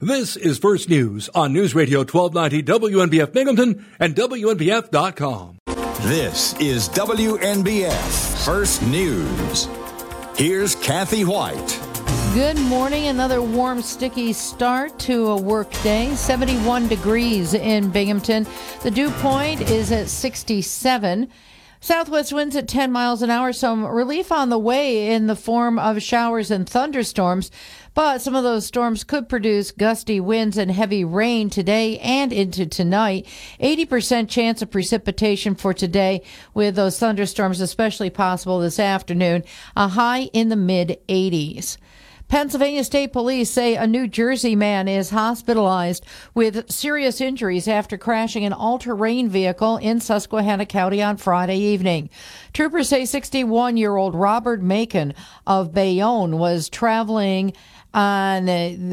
This is First News on News Radio 1290 WNBF Binghamton and WNBF.com. This is WNBF First News. Here's Kathy Whyte. Good morning. Another warm, sticky start to a work day. 71 degrees in Binghamton. The dew point is at 67. Southwest winds at 10 miles an hour. Some relief on the way in the form of showers and thunderstorms. But some of those storms could produce gusty winds and heavy rain today and into tonight. 80% chance of precipitation for today with those thunderstorms especially possible this afternoon. A high in the mid 80s. Pennsylvania State Police say a New Jersey man is hospitalized with serious injuries after crashing an all-terrain vehicle in Susquehanna County on Friday evening. Troopers say 61-year-old Robert Macon of Bayonne was traveling on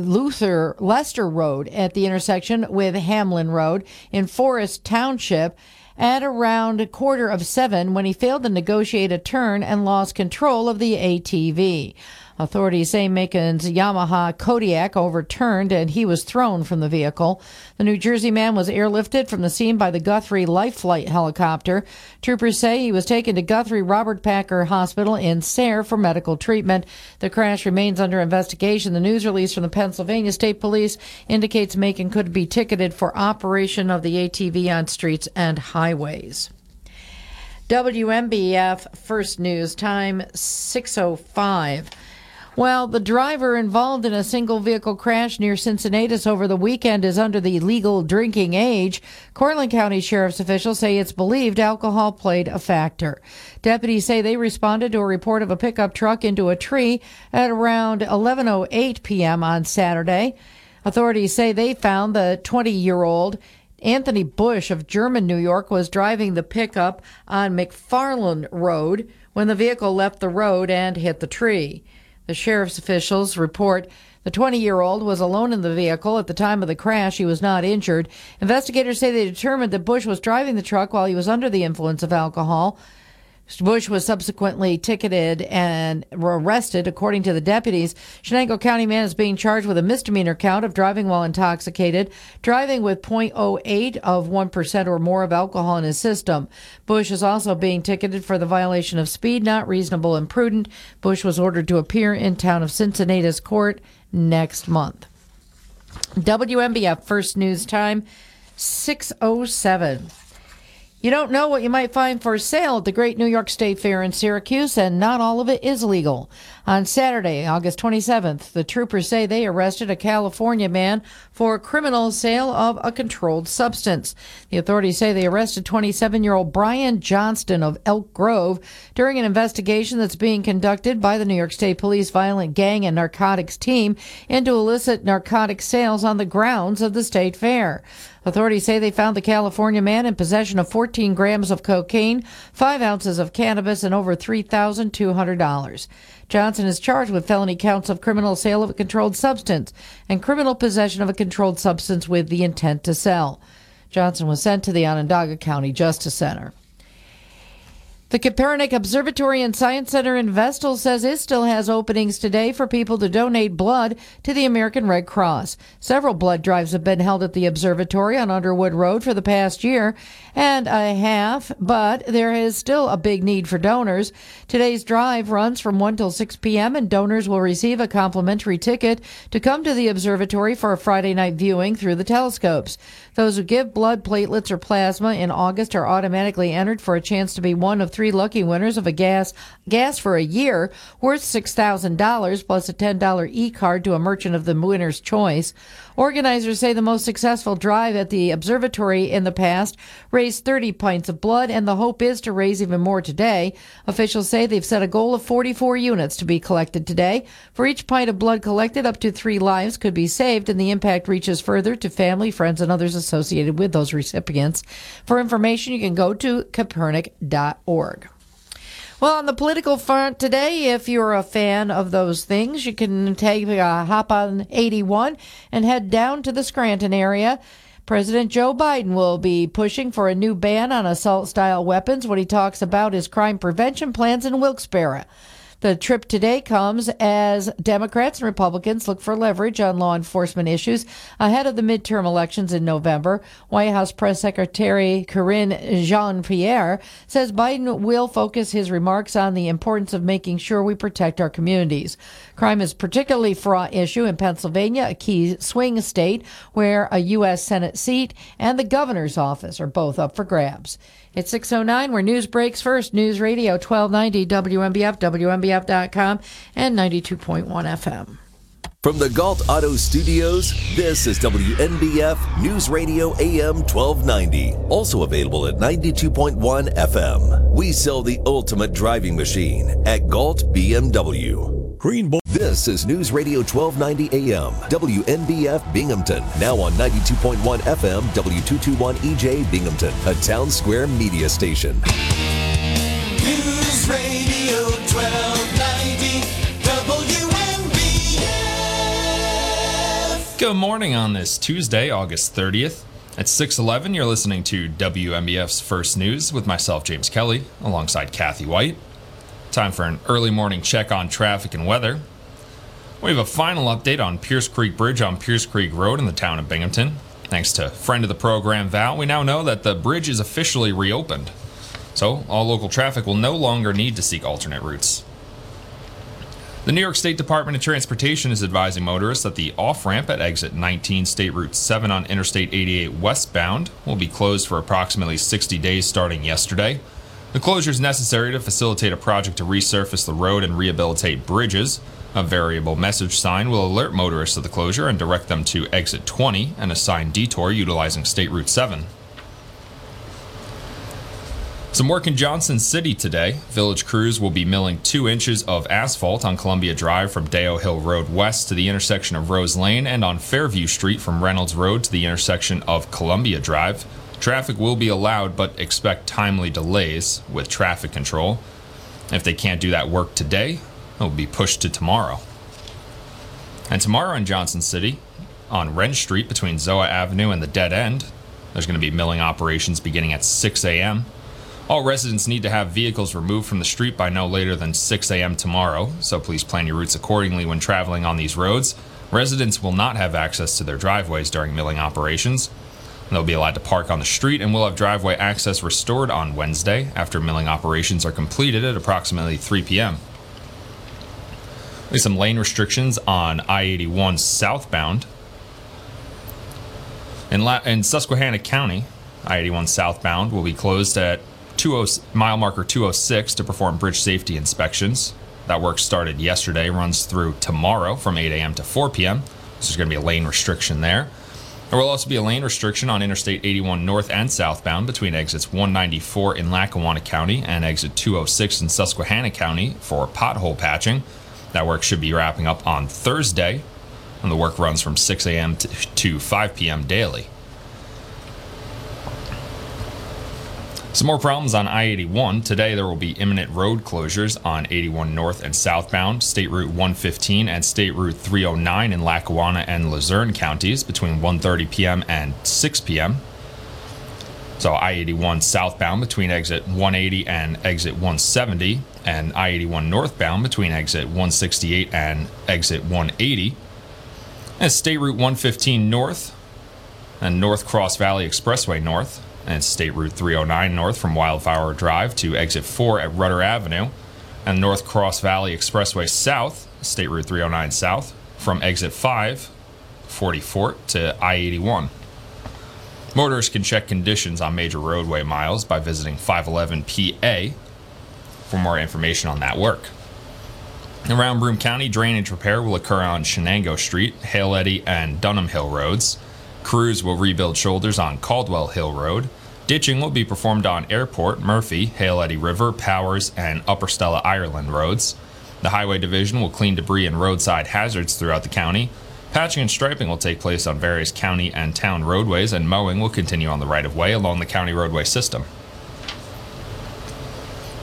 Luther Lester Road at the intersection with Hamlin Road in Forest Township at around a quarter of seven when he failed to negotiate a turn and lost control of the ATV. Authorities say Macon's Yamaha Kodiak overturned and he was thrown from the vehicle. The New Jersey man was airlifted from the scene by the Guthrie Life Flight helicopter. Troopers say he was taken to Guthrie Robert Packer Hospital in Sayre for medical treatment. The crash remains under investigation. The news release from the Pennsylvania State Police indicates Macon could be ticketed for operation of the ATV on streets and highways. WNBF First News Time 605. Well, the driver involved in a single vehicle crash near Cincinnatus over the weekend is under the legal drinking age. Cortland County Sheriff's officials say it's believed alcohol played a factor. Deputies say they responded to a report of a pickup truck into a tree at around 11:08 p.m. on Saturday. Authorities say they found the 20-year-old Anthony Bush of German, New York was driving the pickup on McFarland Road when the vehicle left the road and hit the tree. The sheriff's officials report the 20 year old was alone in the vehicle at the time of the crash. He was not injured. Investigators say they determined that Bush was driving the truck while he was under the influence of alcohol. Bush was subsequently ticketed and arrested. According to the deputies, Chenango County man is being charged with a misdemeanor count of driving while intoxicated, driving with 0.08 of 1% or more of alcohol in his system. Bush is also being ticketed for the violation of speed not reasonable and prudent. Bush was ordered to appear in town of Cincinnatus court next month. WNBF First News Time 607. You don't know what you might find for sale at the Great New York State Fair in Syracuse, and not all of it is legal. On Saturday, August 27th, the troopers say they arrested a California man for criminal sale of a controlled substance. The authorities say they arrested 27 year old Brian Johnston of Elk Grove during an investigation that's being conducted by the New York State Police Violent Gang and Narcotics Team into illicit narcotic sales on the grounds of the state fair. Authorities say they found the California man in possession of 14 grams of cocaine, 5 ounces of cannabis, and over $3,200. Johnson is charged with felony counts of criminal sale of a controlled substance and criminal possession of a controlled substance with the intent to sell. Johnson was sent to the Onondaga County Justice Center. The Kopernik Observatory and Science Center in Vestal says it still has openings today for people to donate blood to the American Red Cross. Several blood drives have been held at the observatory on Underwood Road for the past year and a half, but there is still a big need for donors. Today's drive runs from 1 till 6 p.m. and donors will receive a complimentary ticket to come to the observatory for a Friday night viewing through the telescopes. Those who give blood, platelets, or plasma in August are automatically entered for a chance to be one of three lucky winners of a gas gas for a year worth $6,000 plus a $10 e-card to a merchant of the winner's choice. Organizers say the most successful drive at the observatory in the past raised 30 pints of blood, and the hope is to raise even more today. Officials say they've set a goal of 44 units to be collected today. For each pint of blood collected, up to three lives could be saved, and the impact reaches further to family, friends, and others associated with those recipients. For information, you can go to kopernik.org. Well, on the political front today, if you're a fan of those things, you can take a hop on 81 and head down to the Scranton area. President Joe Biden will be pushing for a new ban on assault style weapons when he talks about his crime prevention plans in Wilkes-Barre. The trip today comes as Democrats and Republicans look for leverage on law enforcement issues ahead of the midterm elections in November. White House Press Secretary Karine Jean Pierre says Biden will focus his remarks on the importance of making sure we protect our communities. Crime is particularly fraught issue in Pennsylvania, a key swing state where a U.S. Senate seat and the governor's office are both up for grabs. It's 609 where news breaks first. News Radio 1290 WNBF, WNBF.com, and 92.1 FM. From the Gault Auto Studios, this is WNBF News Radio AM 1290. Also available at 92.1 FM. We sell the ultimate driving machine at Gault BMW. Green Bull. This is News Radio 1290 AM, WNBF Binghamton. Now on 92.1 FM, W221 EJ Binghamton, a town square media station. News Radio 1290 WNBF. Good morning on this Tuesday, August 30th. At 6:11, you're listening to WNBF's First News with myself, James Kelly, alongside Kathy Whyte. Time for an early morning check on traffic and weather. We have a final update on Pierce Creek Bridge on Pierce Creek Road in the town of Binghamton. Thanks to friend of the program Val, we now know that the bridge is officially reopened. So, all local traffic will no longer need to seek alternate routes. The New York State Department of Transportation is advising motorists that the off ramp at exit 19 State Route 7 on Interstate 88 westbound will be closed for approximately 60 days starting yesterday. The closure is necessary to facilitate a project to resurface the road and rehabilitate bridges. A variable message sign will alert motorists of the closure and direct them to exit 20, an assigned detour utilizing State Route 7. Some work in Johnson City today. Village crews will be milling two inches of asphalt on Columbia Drive from Deo Hill Road west to the intersection of Rose Lane and on Fairview Street from Reynolds Road to the intersection of Columbia Drive. Traffic will be allowed, but expect timely delays with traffic control. If they can't do that work today, it will be pushed to tomorrow. And tomorrow in Johnson City, on Wren Street between Zoa Avenue and the dead end, there's going to be milling operations beginning at 6 a.m. All residents need to have vehicles removed from the street by no later than 6 a.m. tomorrow, so please plan your routes accordingly when traveling on these roads. Residents will not have access to their driveways during milling operations. They'll be allowed to park on the street and will have driveway access restored on Wednesday after milling operations are completed at approximately 3 p.m. There's some lane restrictions on I 81 southbound. In, La- in Susquehanna County, I 81 southbound will be closed at 20, mile marker 206 to perform bridge safety inspections. That work started yesterday, runs through tomorrow from 8 a.m. to 4 p.m. So there's going to be a lane restriction there. There will also be a lane restriction on Interstate 81 north and southbound between exits 194 in Lackawanna County and exit 206 in Susquehanna County for pothole patching. That work should be wrapping up on Thursday, and the work runs from 6 a.m. to, to 5 p.m. daily. Some more problems on I 81. Today, there will be imminent road closures on 81 north and southbound, State Route 115 and State Route 309 in Lackawanna and Luzerne counties between 1:30 p.m. and 6 p.m. So I 81 southbound between exit 180 and exit 170, and I 81 northbound between exit 168 and exit 180. And State Route 115 north and North Cross Valley Expressway north and State Route 309 north from Wildflower Drive to exit 4 at Rudder Avenue, and North Cross Valley Expressway south, State Route 309 south, from exit 5, 44 to I 81. Motorists can check conditions on major roadway miles by visiting 511 PA for more information on that work. Around Broome County, drainage repair will occur on Chenango Street, Hale Eddy, and Dunham Hill roads. Crews will rebuild shoulders on Caldwell Hill Road. Ditching will be performed on Airport, Murphy, Hale Eddy River, Powers, and Upper Stella Ireland roads. The Highway Division will clean debris and roadside hazards throughout the county. Patching and striping will take place on various county and town roadways, and mowing will continue on the right of way along the county roadway system.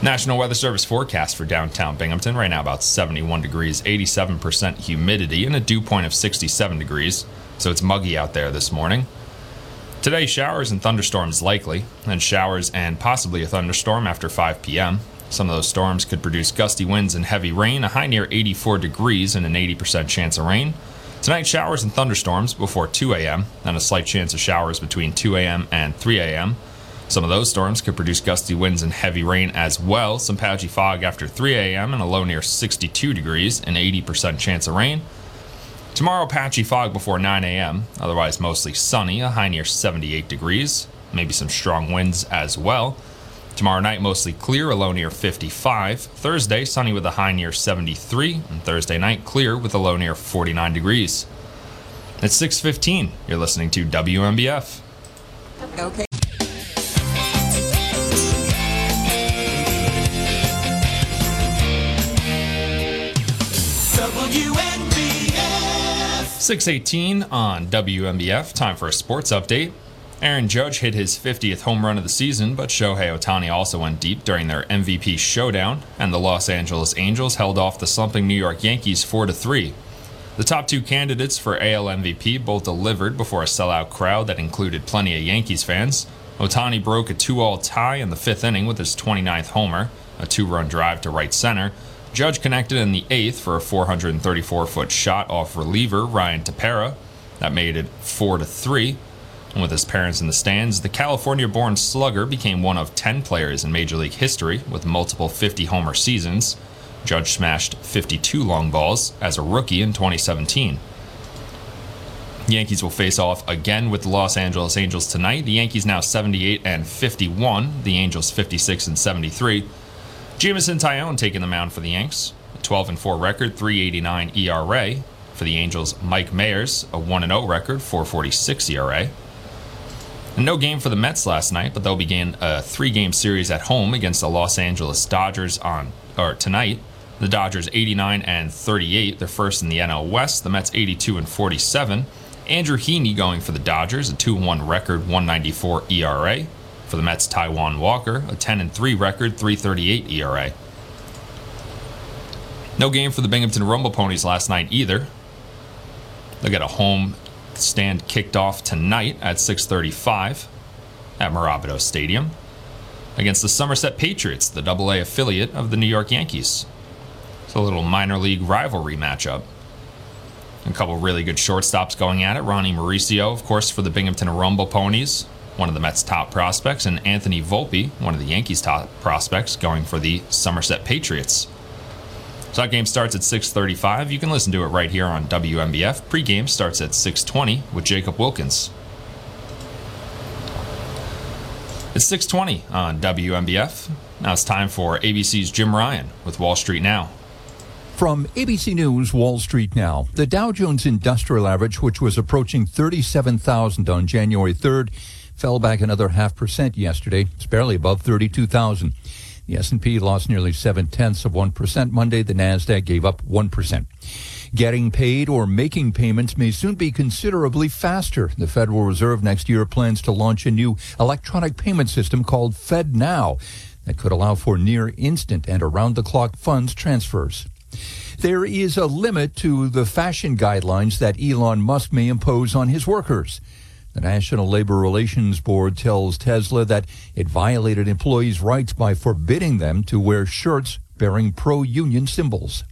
National Weather Service forecast for downtown Binghamton right now about 71 degrees, 87% humidity, and a dew point of 67 degrees so it's muggy out there this morning. Today, showers and thunderstorms likely, and showers and possibly a thunderstorm after 5 p.m. Some of those storms could produce gusty winds and heavy rain, a high near 84 degrees and an 80% chance of rain. Tonight, showers and thunderstorms before 2 a.m., and a slight chance of showers between 2 a.m. and 3 a.m. Some of those storms could produce gusty winds and heavy rain as well. Some patchy fog after 3 a.m. and a low near 62 degrees, an 80% chance of rain. Tomorrow, patchy fog before 9 a.m., otherwise mostly sunny, a high near 78 degrees, maybe some strong winds as well. Tomorrow night, mostly clear, a low near 55. Thursday, sunny with a high near 73. And Thursday night, clear with a low near 49 degrees. It's 6:15. You're listening to WNBF. Okay. 618 on WNBF, Time for a sports update. Aaron Judge hit his 50th home run of the season, but Shohei Ohtani also went deep during their MVP showdown, and the Los Angeles Angels held off the slumping New York Yankees 4 3. The top two candidates for AL MVP both delivered before a sellout crowd that included plenty of Yankees fans. Ohtani broke a 2 all tie in the fifth inning with his 29th homer, a two run drive to right center. Judge connected in the eighth for a 434 foot shot off reliever Ryan Tepera. That made it 4 to 3. And with his parents in the stands, the California born slugger became one of 10 players in Major League history with multiple 50 homer seasons. Judge smashed 52 long balls as a rookie in 2017. The Yankees will face off again with the Los Angeles Angels tonight. The Yankees now 78 and 51, the Angels 56 and 73. Jameson Taillon taking the mound for the Yanks, a 12 and 4 record, 389 ERA. For the Angels, Mike Mayers, a 1 0 record, 446 ERA. And no game for the Mets last night, but they'll begin a three-game series at home against the Los Angeles Dodgers on or tonight. The Dodgers 89 and 38, they're first in the NL West. The Mets 82 and 47. Andrew Heaney going for the Dodgers, a 2-1 record, 194 ERA. For the Mets, Taijuan Walker, a 10 and 3 record, 338 ERA. No game for the Binghamton Rumble Ponies last night either. They got a home stand kicked off tonight at 6:35 at Mirabito Stadium against the Somerset Patriots, the AA affiliate of the New York Yankees. It's a little minor league rivalry matchup. A couple really good shortstops going at it. Ronnie Mauricio, of course, for the Binghamton Rumble Ponies, one of the Mets' top prospects, and Anthony Volpe, one of the Yankees' top prospects, going for the Somerset Patriots. So that game starts at 6:35. You can listen to it right here on WNBF. Pre-game starts at 6:20 with Jacob Wilkins. It's 6:20 on WNBF. Now it's time for ABC's Jim Ryan with Wall Street Now. From ABC News, Wall Street Now. The Dow Jones Industrial Average, which was approaching 37,000 on January 3rd, fell back another half percent yesterday. It's barely above 32,000. The S&P lost nearly seven tenths of one percent Monday. The Nasdaq gave up one percent. Getting paid or making payments may soon be considerably faster. The Federal Reserve next year plans to launch a new electronic payment system called FedNow that could allow for near instant and around the clock funds transfers. There is a limit to the fashion guidelines that Elon Musk may impose on his workers. The National Labor Relations Board tells Tesla that it violated employees' rights by forbidding them to wear shirts bearing pro union symbols.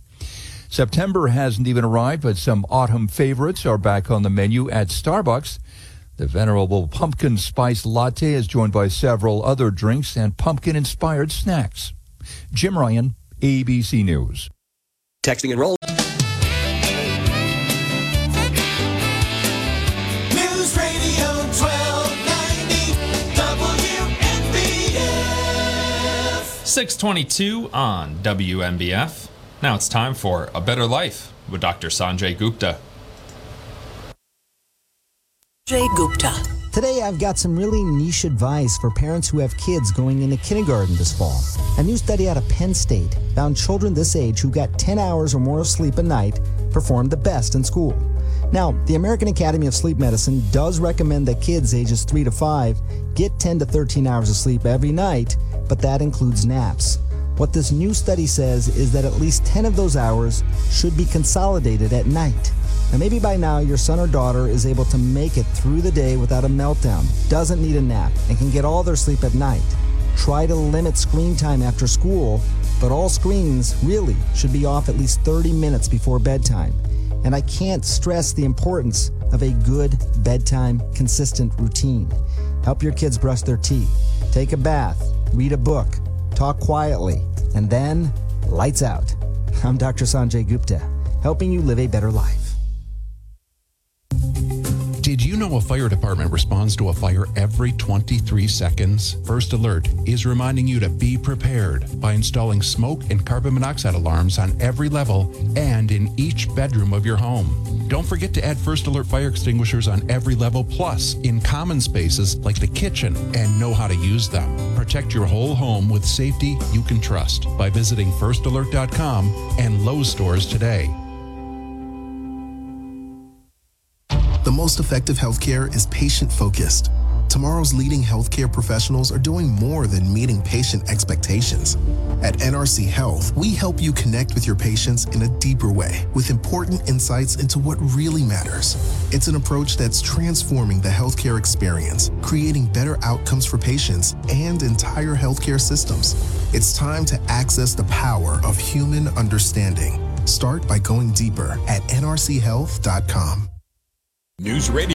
September hasn't even arrived, but some autumn favorites are back on the menu at Starbucks. The venerable pumpkin spice latte is joined by several other drinks and pumpkin inspired snacks. Jim Ryan, ABC News. Texting and roll. 622 on WNBF. Now it's time for A Better Life with Dr. Sanjay Gupta. Jay Gupta. Today, I've got some really niche advice for parents who have kids going into kindergarten this fall. A new study out of Penn State found children this age who got 10 hours or more of sleep a night performed the best in school. Now, the American Academy of Sleep Medicine does recommend that kids ages 3 to 5 get 10 to 13 hours of sleep every night, but that includes naps. What this new study says is that at least 10 of those hours should be consolidated at night. Now, maybe by now your son or daughter is able to make it through the day without a meltdown, doesn't need a nap, and can get all their sleep at night. Try to limit screen time after school, but all screens really should be off at least 30 minutes before bedtime. And I can't stress the importance of a good bedtime consistent routine. Help your kids brush their teeth, take a bath, read a book, talk quietly, and then lights out. I'm Dr. Sanjay Gupta, helping you live a better life. Did you know a fire department responds to a fire every 23 seconds? First Alert is reminding you to be prepared by installing smoke and carbon monoxide alarms on every level and in each bedroom of your home. Don't forget to add First Alert fire extinguishers on every level plus in common spaces like the kitchen and know how to use them. Protect your whole home with safety you can trust by visiting firstalert.com and Lowe's stores today. Most effective healthcare is patient focused. Tomorrow's leading healthcare professionals are doing more than meeting patient expectations. At NRC Health, we help you connect with your patients in a deeper way with important insights into what really matters. It's an approach that's transforming the healthcare experience, creating better outcomes for patients and entire healthcare systems. It's time to access the power of human understanding. Start by going deeper at nrchealth.com. News Radio.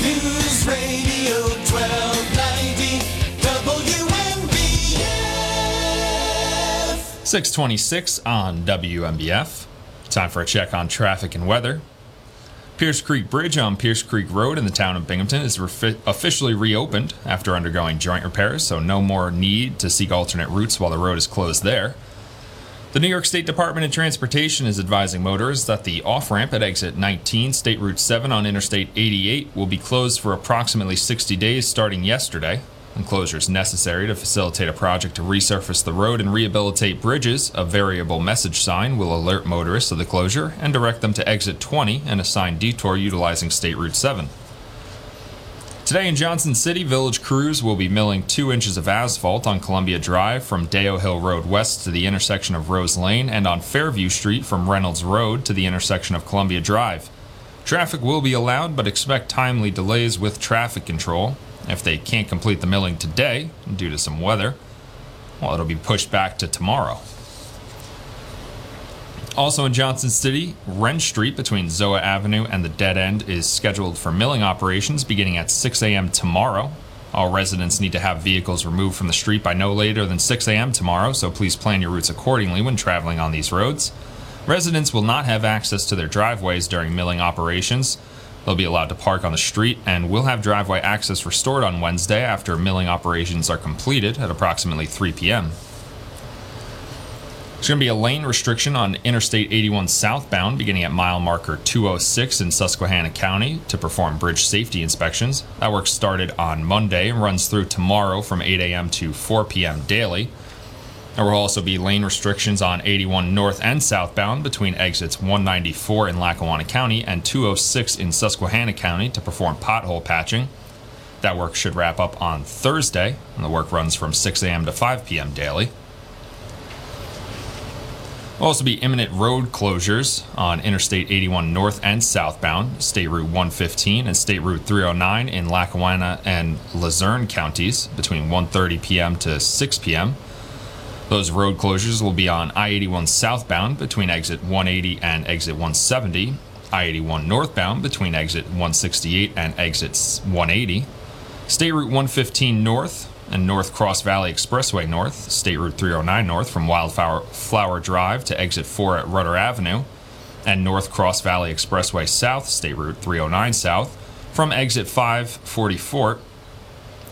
News Radio 1290 WNBF. 626 on WNBF. Time for a check on traffic and weather. Pierce Creek Bridge on Pierce Creek Road in the town of Binghamton is refi- officially reopened after undergoing joint repairs, so no more need to seek alternate routes while the road is closed there. The New York State Department of Transportation is advising motorists that the off ramp at exit 19, State Route 7 on Interstate 88, will be closed for approximately 60 days starting yesterday. And closure is necessary to facilitate a project to resurface the road and rehabilitate bridges. A variable message sign will alert motorists of the closure and direct them to exit 20 and assign detour utilizing State Route 7. Today in Johnson City, village crews will be milling two inches of asphalt on Columbia Drive from Deo Hill Road west to the intersection of Rose Lane and on Fairview Street from Reynolds Road to the intersection of Columbia Drive. Traffic will be allowed, but expect timely delays with traffic control. If they can't complete the milling today due to some weather, well, it'll be pushed back to tomorrow. Also in Johnson City, Wren Street between Zoa Avenue and the dead end is scheduled for milling operations beginning at 6 a.m. tomorrow. All residents need to have vehicles removed from the street by no later than 6 a.m. tomorrow, so please plan your routes accordingly when traveling on these roads. Residents will not have access to their driveways during milling operations. They'll be allowed to park on the street and will have driveway access restored on Wednesday after milling operations are completed at approximately 3 p.m. There's going to be a lane restriction on Interstate 81 southbound beginning at mile marker 206 in Susquehanna County to perform bridge safety inspections. That work started on Monday and runs through tomorrow from 8 a.m. to 4 p.m. daily. There will also be lane restrictions on 81 north and southbound between exits 194 in Lackawanna County and 206 in Susquehanna County to perform pothole patching. That work should wrap up on Thursday, and the work runs from 6 a.m. to 5 p.m. daily. Will also be imminent road closures on Interstate 81 north and southbound, State Route 115 and State Route 309 in Lackawanna and Luzerne counties between 1:30 p.m. to 6 p.m. Those road closures will be on I-81 southbound between exit 180 and exit 170, I-81 northbound between exit 168 and exit 180, State Route 115 north and North Cross Valley Expressway North, State Route 309 North from Wildflower Flower Drive to exit 4 at Rudder Avenue, and North Cross Valley Expressway South, State Route 309 South from exit 544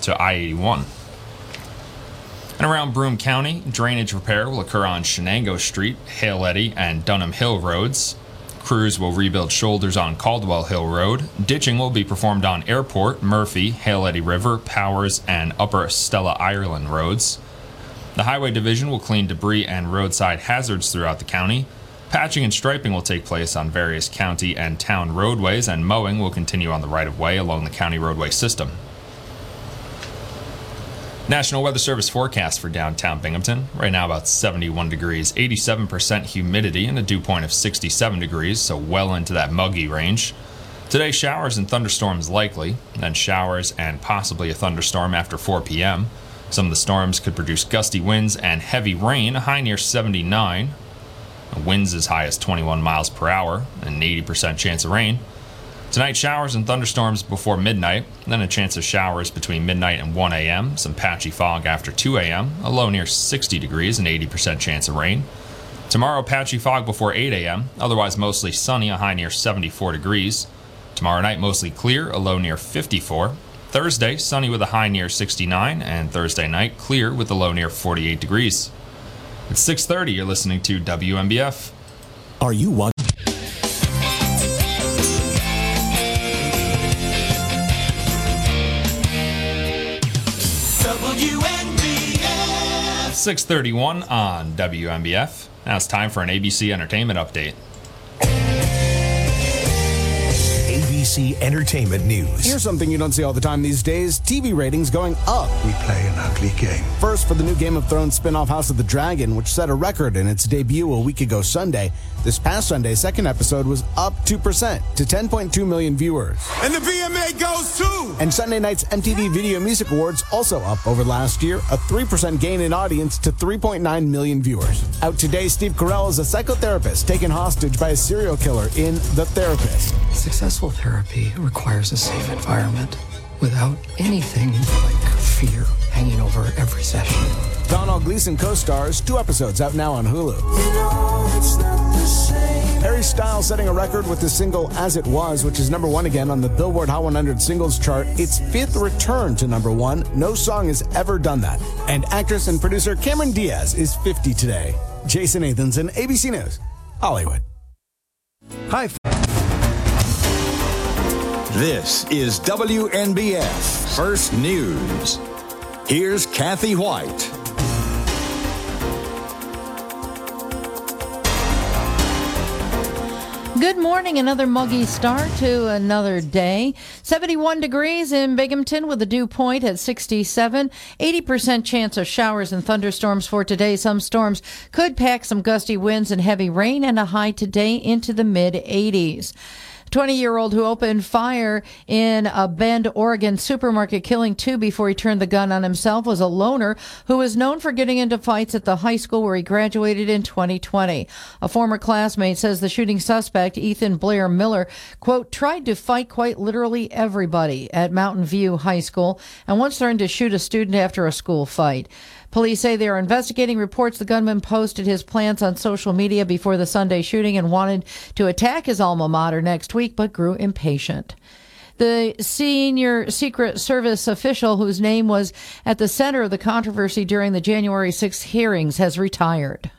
to I 81. And around Broome County, drainage repair will occur on Chenango Street, Hale Eddy, and Dunham Hill roads. Crews will rebuild shoulders on Caldwell Hill Road. Ditching will be performed on Airport, Murphy, Hale Eddy River, Powers, and Upper Stella Ireland roads. The Highway Division will clean debris and roadside hazards throughout the county. Patching and striping will take place on various county and town roadways, and mowing will continue on the right of way along the county roadway system. National Weather Service forecast for downtown Binghamton. Right now, about 71 degrees, 87% humidity, and a dew point of 67 degrees, so well into that muggy range. Today, showers and thunderstorms likely, then showers and possibly a thunderstorm after 4 p.m. Some of the storms could produce gusty winds and heavy rain, a high near 79. Winds as high as 21 miles per hour, and an 80% chance of rain. Tonight, showers and thunderstorms before midnight, then a chance of showers between midnight and 1 a.m., some patchy fog after 2 a.m., a low near 60 degrees, an 80% chance of rain. Tomorrow, patchy fog before 8 a.m., otherwise mostly sunny, a high near 74 degrees. Tomorrow night, mostly clear, a low near 54. Thursday, sunny with a high near 69, and Thursday night, clear with a low near 48 degrees. It's 6:30. You're listening to WNBF. Are you watching? 6:31 on WNBF. Now it's time for an ABC Entertainment update. ABC Entertainment News. Here's something you don't see all the time these days TV ratings going up. We play an ugly game. First, for the new Game of Thrones spin off House of the Dragon, which set a record in its debut a week ago Sunday. This past Sunday, second episode was up 2% to 10.2 million viewers. And the VMA goes too. And Sunday night's MTV Video Music Awards also up over last year, a 3% gain in audience to 3.9 million viewers. Out today, Steve Carell is a psychotherapist taken hostage by a serial killer in The Therapist. Successful therapy requires a safe environment without anything like fear hanging over every session. Domhnall Gleeson co-stars, two episodes out now on Hulu. Harry Styles setting a record with the single As It Was, which is number one again on the Billboard Hot 100 singles chart. Its fifth return to number one. No song has ever done that. And actress and producer Cameron Diaz is 50 today. Jason Nathanson, ABC News, Hollywood. Hi. This is WNBF First News. Here's Kathy Whyte. Good morning. Another muggy start to another day. 71 degrees in Binghamton with a dew point at 67. 80% chance of showers and thunderstorms for today. Some storms could pack some gusty winds and heavy rain and a high today into the mid 80s. 20 year old who opened fire in a Bend, Oregon supermarket, killing two before he turned the gun on himself, was a loner who was known for getting into fights at the high school where he graduated in 2020. A former classmate says the shooting suspect, Ethan Blair Miller, quote, tried to fight quite literally everybody at Mountain View High School and once threatened to shoot a student after a school fight. Police say they are investigating reports the gunman posted his plans on social media before the Sunday shooting and wanted to attack his alma mater next week, but grew impatient. The senior Secret Service official whose name was at the center of the controversy during the January 6th hearings has retired.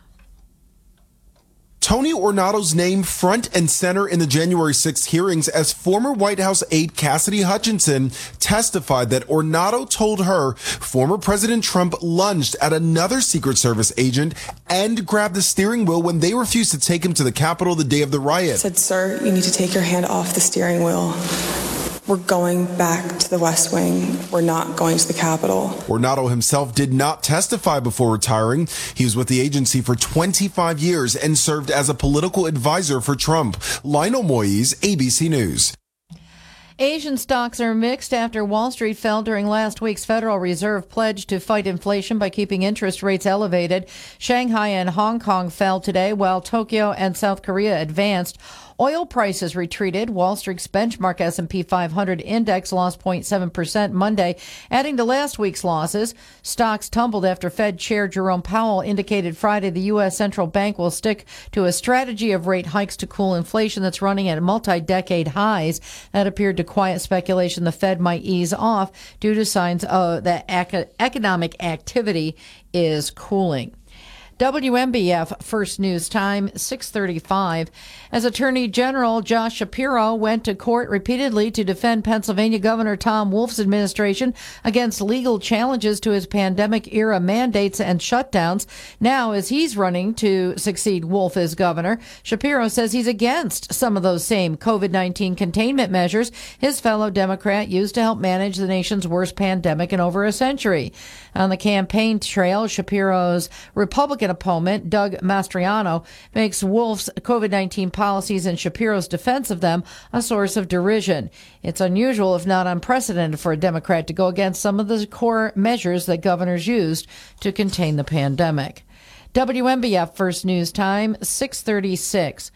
Tony Ornato's name front and center in the January 6th hearings as former White House aide Cassidy Hutchinson testified that Ornato told her former President Trump lunged at another Secret Service agent and grabbed the steering wheel when they refused to take him to the Capitol the day of the riot. said, Sir, you need to take your hand off the steering wheel. We're going back to the West Wing. We're not going to the Capitol. Ornato himself did not testify before retiring. He was with the agency for 25 years and served as a political advisor for Trump. Lionel Moyes, ABC News. Asian stocks are mixed after Wall Street fell during last week's Federal Reserve pledge to fight inflation by keeping interest rates elevated. Shanghai and Hong Kong fell today while Tokyo and South Korea advanced. Oil prices retreated. Wall Street's benchmark S&P 500 index lost 0.7% Monday, adding to last week's losses. Stocks tumbled after Fed Chair Jerome Powell indicated Friday the U.S. central bank will stick to a strategy of rate hikes to cool inflation that's running at multi-decade highs. That appeared to quiet speculation the Fed might ease off due to signs uh, that economic activity is cooling. WNBF First News Time 635 as Attorney General Josh Shapiro went to court repeatedly to defend Pennsylvania Governor Tom Wolf's administration against legal challenges to his pandemic era mandates and shutdowns now as he's running to succeed Wolf as governor Shapiro says he's against some of those same COVID-19 containment measures his fellow Democrat used to help manage the nation's worst pandemic in over a century on the campaign trail Shapiro's Republican opponent, Doug Mastriano, makes Wolf's COVID 19 policies and Shapiro's defense of them a source of derision. It's unusual, if not unprecedented, for a Democrat to go against some of the core measures that governors used to contain the pandemic. WNBF First News Time, 636.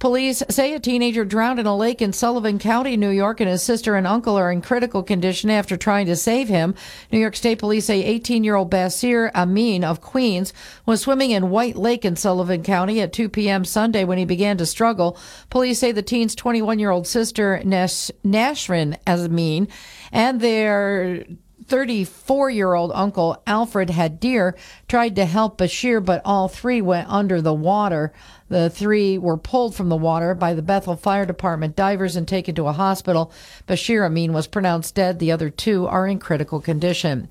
Police say a teenager drowned in a lake in Sullivan County, New York, and his sister and uncle are in critical condition after trying to save him. New York State Police say 18 year old Basir Amin of Queens was swimming in White Lake in Sullivan County at 2 p.m. Sunday when he began to struggle. Police say the teen's 21 year old sister, Nash- Nashrin Amin, and their 34 year old uncle Alfred Hadir tried to help Bashir, but all three went under the water. The three were pulled from the water by the Bethel Fire Department divers and taken to a hospital. Bashir Amin was pronounced dead. The other two are in critical condition.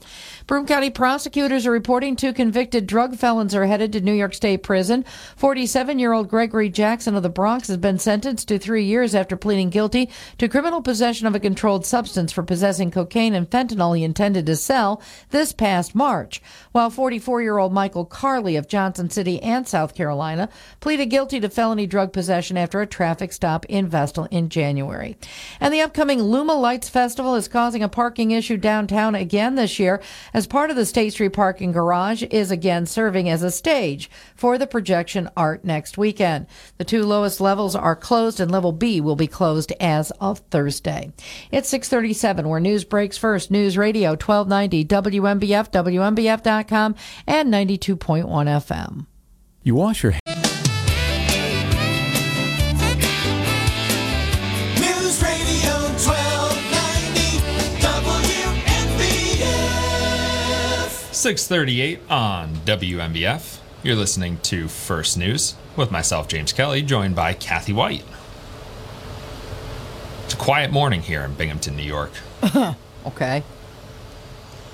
Broome County prosecutors are reporting two convicted drug felons are headed to New York State Prison. 47 year old Gregory Jackson of the Bronx has been sentenced to three years after pleading guilty to criminal possession of a controlled substance for possessing cocaine and fentanyl he intended to sell this past March. While 44 year old Michael Carley of Johnson City and South Carolina pleaded guilty to felony drug possession after a traffic stop in Vestal in January. And the upcoming Luma Lights Festival is causing a parking issue downtown again this year as part of the State Street parking garage is again serving as a stage for the projection art next weekend. The two lowest levels are closed and level B will be closed as of Thursday. It's 637 where news breaks first. News Radio 1290 WNBF, WNBF.com and 92.1 FM. You wash your News 638 on WNBF. You're listening to First News with myself, James Kelly, joined by Kathy Whyte. It's a quiet morning here in Binghamton, New York. okay.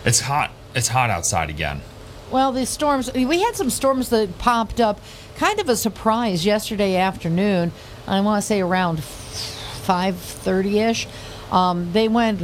It's hot. It's hot outside again. Well, the storms, we had some storms that popped up, kind of a surprise yesterday afternoon. I want to say around 5:30ish. Um, they went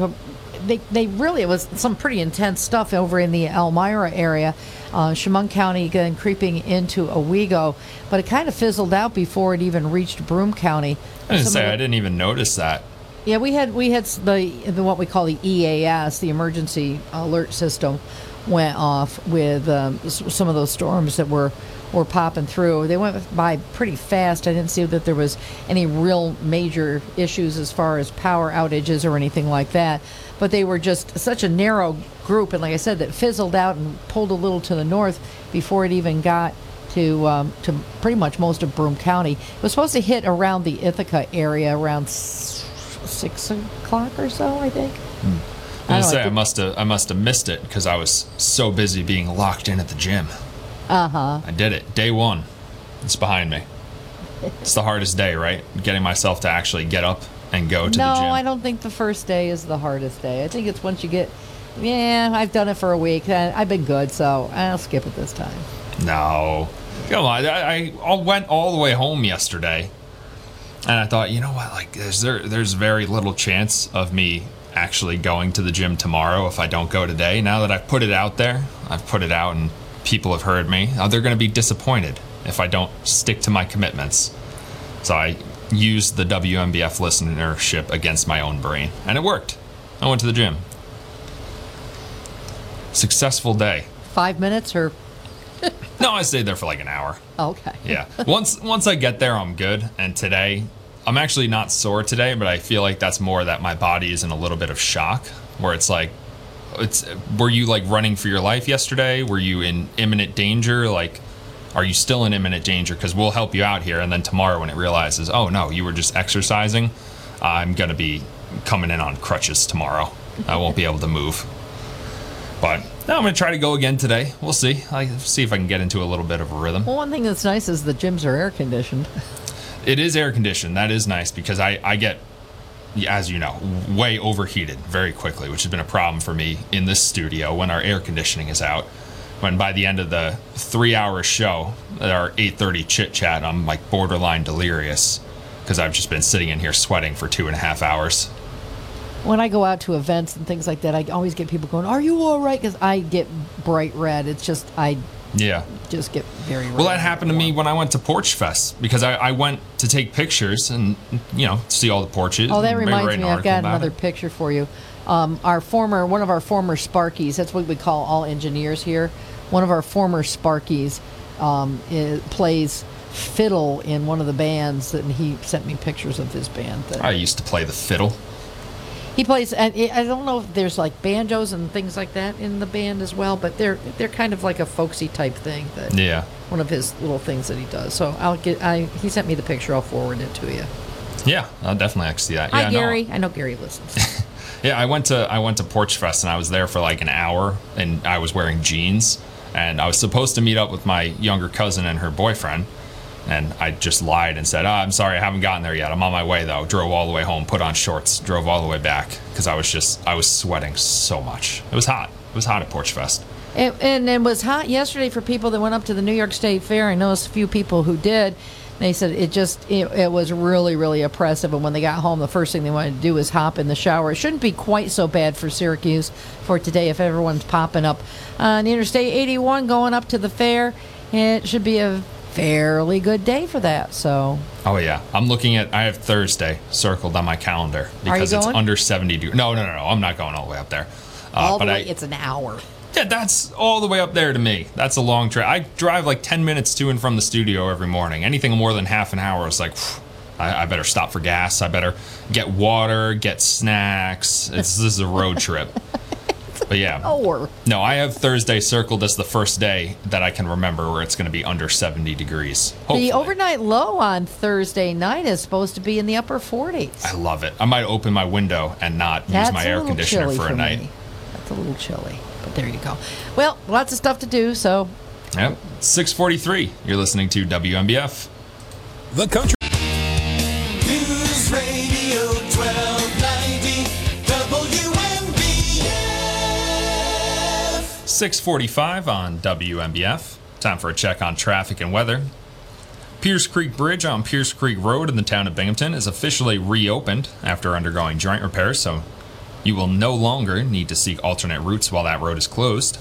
they, they really it was some pretty intense stuff over in the Elmira area, uh, Chemung County, again creeping into Owego, but it kind of fizzled out before it even reached Broome County. I didn't say I didn't even notice that. yeah, we had we had the, the what we call the EAS, the emergency alert system, went off with um, some of those storms that were were popping through. They went by pretty fast. I didn't see that there was any real major issues as far as power outages or anything like that. But they were just such a narrow group, and like I said, that fizzled out and pulled a little to the north before it even got to um, to pretty much most of Broome County. It was supposed to hit around the Ithaca area around six o'clock or so, I think. I I was don't gonna know, say I I must have I must have missed it because I was so busy being locked in at the gym. Uh huh. I did it. Day one. It's behind me. It's the hardest day, right? Getting myself to actually get up and go to No, the gym. I don't think the first day is the hardest day. I think it's once you get. Yeah, I've done it for a week. and I've been good, so I'll skip it this time. No. Come on. I, I went all the way home yesterday. And I thought, you know what? Like, there's, there, there's very little chance of me actually going to the gym tomorrow if I don't go today. Now that I've put it out there, I've put it out and people have heard me. Uh, they're going to be disappointed if I don't stick to my commitments. So I used the WNBF listenership against my own brain. And it worked. I went to the gym. Successful day. Five minutes or. No, I stayed there for like an hour. Okay. Yeah. Once once I get there, I'm good. And today, I'm actually not sore today, but I feel like that's more that my body is in a little bit of shock, where it's like, it's were you like running for your life yesterday? Were you in imminent danger? Like, are you still in imminent danger? Because we'll help you out here. And then tomorrow, when it realizes, oh no, you were just exercising, I'm gonna be coming in on crutches tomorrow. I won't be able to move. But no, I'm gonna try to go again today. We'll see. I see if I can get into a little bit of a rhythm. Well, one thing that's nice is the gyms are air conditioned. It is air conditioned. That is nice because I, I get, as you know, way overheated very quickly, which has been a problem for me in this studio when our air conditioning is out. When by the end of the three-hour show, our 8:30 chit chat, I'm like borderline delirious because I've just been sitting in here sweating for two and a half hours. When I go out to events and things like that, I always get people going, "Are you all right?" Because I get bright red. It's just I Yeah. just get very. Red. Well, that happened to me when I went to Porch Fest because I, I went to take pictures and you know see all the porches. Oh, that reminds me. I've got another it. picture for you. Um, our former, one of our former Sparkies. That's what we call all engineers here. One of our former Sparkies um, i plays fiddle in one of the bands, and he sent me pictures of his band. That I used to play the fiddle. he plays, and I don't know if there's like banjos and things like that in the band as well, but they're they're kind of like a folksy type thing. That Yeah. one of his little things that he does. So I'll get. I he sent me the picture. I'll forward it to you. Yeah, I'll definitely see that. Hi yeah, no, Gary. I know Gary listens. Yeah, I went to I went to Porch Fest and I was there for like an hour and I was wearing jeans and I was supposed to meet up with my younger cousin and her boyfriend and I just lied and said, oh, "I'm sorry, I haven't gotten there yet. I'm on my way though." Drove all the way home, put on shorts, drove all the way back because I was just I was sweating so much. It was hot. It was hot at Porch Fest. It, and it was hot yesterday for people that went up to the New York State Fair. I noticed a few people who did. They said it just it, it was really really oppressive. And when they got home, the first thing they wanted to do was hop in the shower. It shouldn't be quite so bad for Syracuse for today if everyone's popping up on Interstate 81 going up to the fair. It should be a fairly good day for that. So Oh yeah, I'm looking at. I have Thursday circled on my calendar because it's under 70 degrees. No, no, no, no. I'm not going all the way up there. Uh, all the but way, I, it's an hour. Yeah, that's all the way up there to me. That's a long trip. I drive like 10 minutes to and from the studio every morning. Anything more than half an hour is like, phew, I, I better stop for gas. I better get water, get snacks. It's, this is a road trip. But yeah. Oh, or No, I have Thursday circled as the first day that I can remember where it's going to be under 70 degrees. Hopefully. the overnight low on Thursday night is supposed to be in the upper 40s. I love it. I might open my window and not use my air conditioner chilly for a for night. me. That's a little chilly, but there you go. Well, lots of stuff to do, so Yep. 643. You're listening to WNBF. The country. News Radio 1290 WNBF. 645 on WNBF. Time for a check on traffic and weather. Pierce Creek Bridge on Pierce Creek Road in the town of Binghamton is officially reopened after undergoing joint repairs, so you will no longer need to seek alternate routes while that road is closed.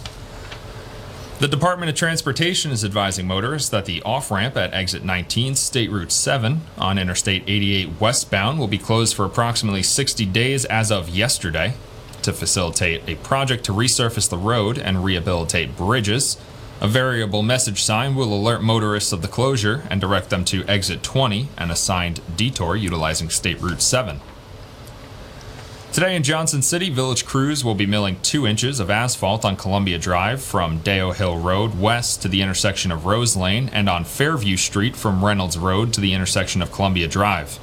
The Department of Transportation is advising motorists that the off ramp at exit 19, State Route 7, on Interstate 88 westbound will be closed for approximately 60 days as of yesterday to facilitate a project to resurface the road and rehabilitate bridges. A variable message sign will alert motorists of the closure and direct them to exit 20, an assigned detour utilizing State Route 7. Today in Johnson City, village crews will be milling two inches of asphalt on Columbia Drive from Deo Hill Road west to the intersection of Rose Lane and on Fairview Street from Reynolds Road to the intersection of Columbia Drive.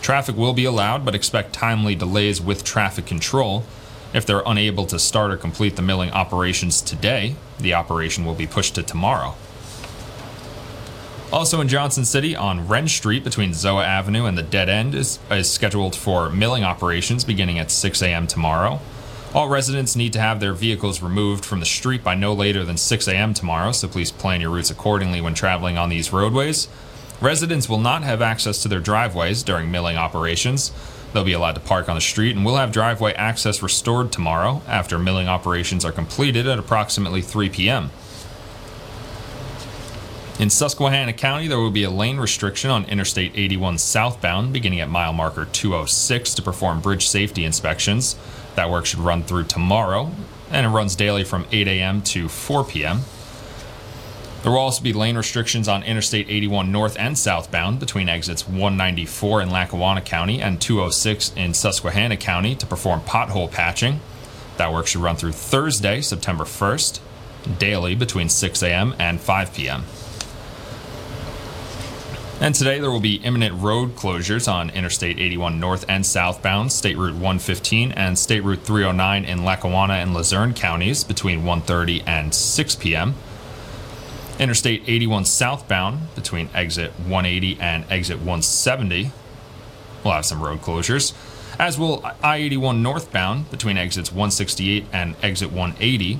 Traffic will be allowed, but expect timely delays with traffic control. If they're unable to start or complete the milling operations today, the operation will be pushed to tomorrow. Also in Johnson City, on Wren Street between Zoa Avenue and the Dead End, is, is scheduled for milling operations beginning at 6 a.m. tomorrow. All residents need to have their vehicles removed from the street by no later than 6 a.m. tomorrow, so please plan your routes accordingly when traveling on these roadways. Residents will not have access to their driveways during milling operations. They'll be allowed to park on the street and will have driveway access restored tomorrow after milling operations are completed at approximately 3 p.m. In Susquehanna County, there will be a lane restriction on Interstate 81 southbound beginning at mile marker 206 to perform bridge safety inspections. That work should run through tomorrow, and it runs daily from 8 a.m. to 4 p.m. There will also be lane restrictions on Interstate 81 north and southbound between exits 194 in Lackawanna County and 206 in Susquehanna County to perform pothole patching. That work should run through Thursday, September 1st, daily between 6 a.m. and 5 p.m. And today there will be imminent road closures on Interstate 81 north and southbound, State Route 115 and State Route 309 in Lackawanna and Luzerne counties between 1:30 and 6 p.m. Interstate 81 southbound between exit 180 and exit 170 will have some road closures, as will I 81 northbound between exits 168 and exit 180,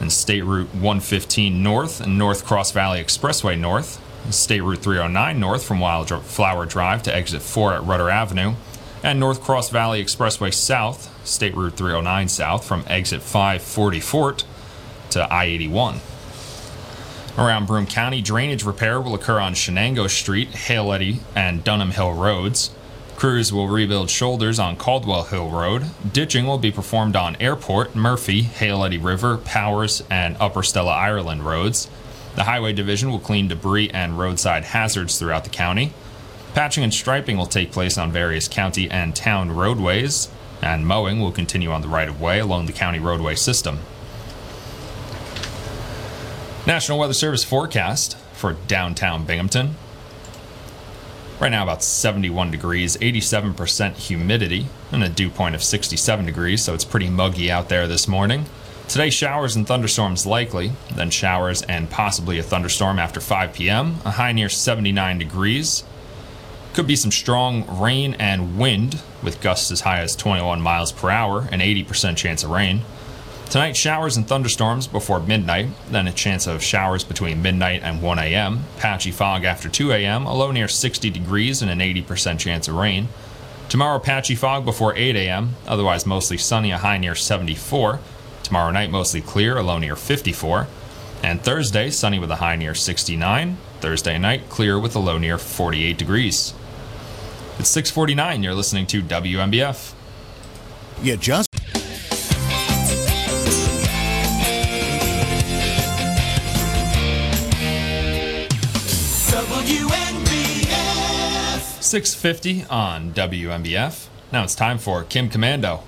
and State Route 115 north and North Cross Valley Expressway north, State Route 309 north from Wildflower Drive to exit 4 at Rutter Avenue, and North Cross Valley Expressway south, State Route 309 south from exit 540 Fort to I 81. Around Broome County, drainage repair will occur on Chenango Street, Hale Eddy, and Dunham Hill Roads. Crews will rebuild shoulders on Caldwell Hill Road. Ditching will be performed on Airport, Murphy, Hale Eddy River, Powers, and Upper Stella Ireland roads. The Highway Division will clean debris and roadside hazards throughout the county. Patching and striping will take place on various county and town roadways, and mowing will continue on the right of way along the county roadway system. National Weather Service forecast for downtown Binghamton. Right now, about 71 degrees, 87% humidity, and a dew point of 67 degrees, so it's pretty muggy out there this morning. Today, showers and thunderstorms likely, then showers and possibly a thunderstorm after 5 p.m., a high near 79 degrees. Could be some strong rain and wind, with gusts as high as 21 miles per hour, an 80% chance of rain. Tonight, showers and thunderstorms before midnight, then a chance of showers between midnight and 1 a.m., patchy fog after 2 a.m., a low near 60 degrees, and an 80% chance of rain. Tomorrow, patchy fog before 8 a.m., otherwise mostly sunny, a high near 74. Tomorrow night, mostly clear, a low near 54. And Thursday, sunny with a high near 69. Thursday night, clear with a low near 48 degrees. It's 649. You're listening to WNBF. You just. WNBF. 650 on WNBF. Now it's time for Kim Komando.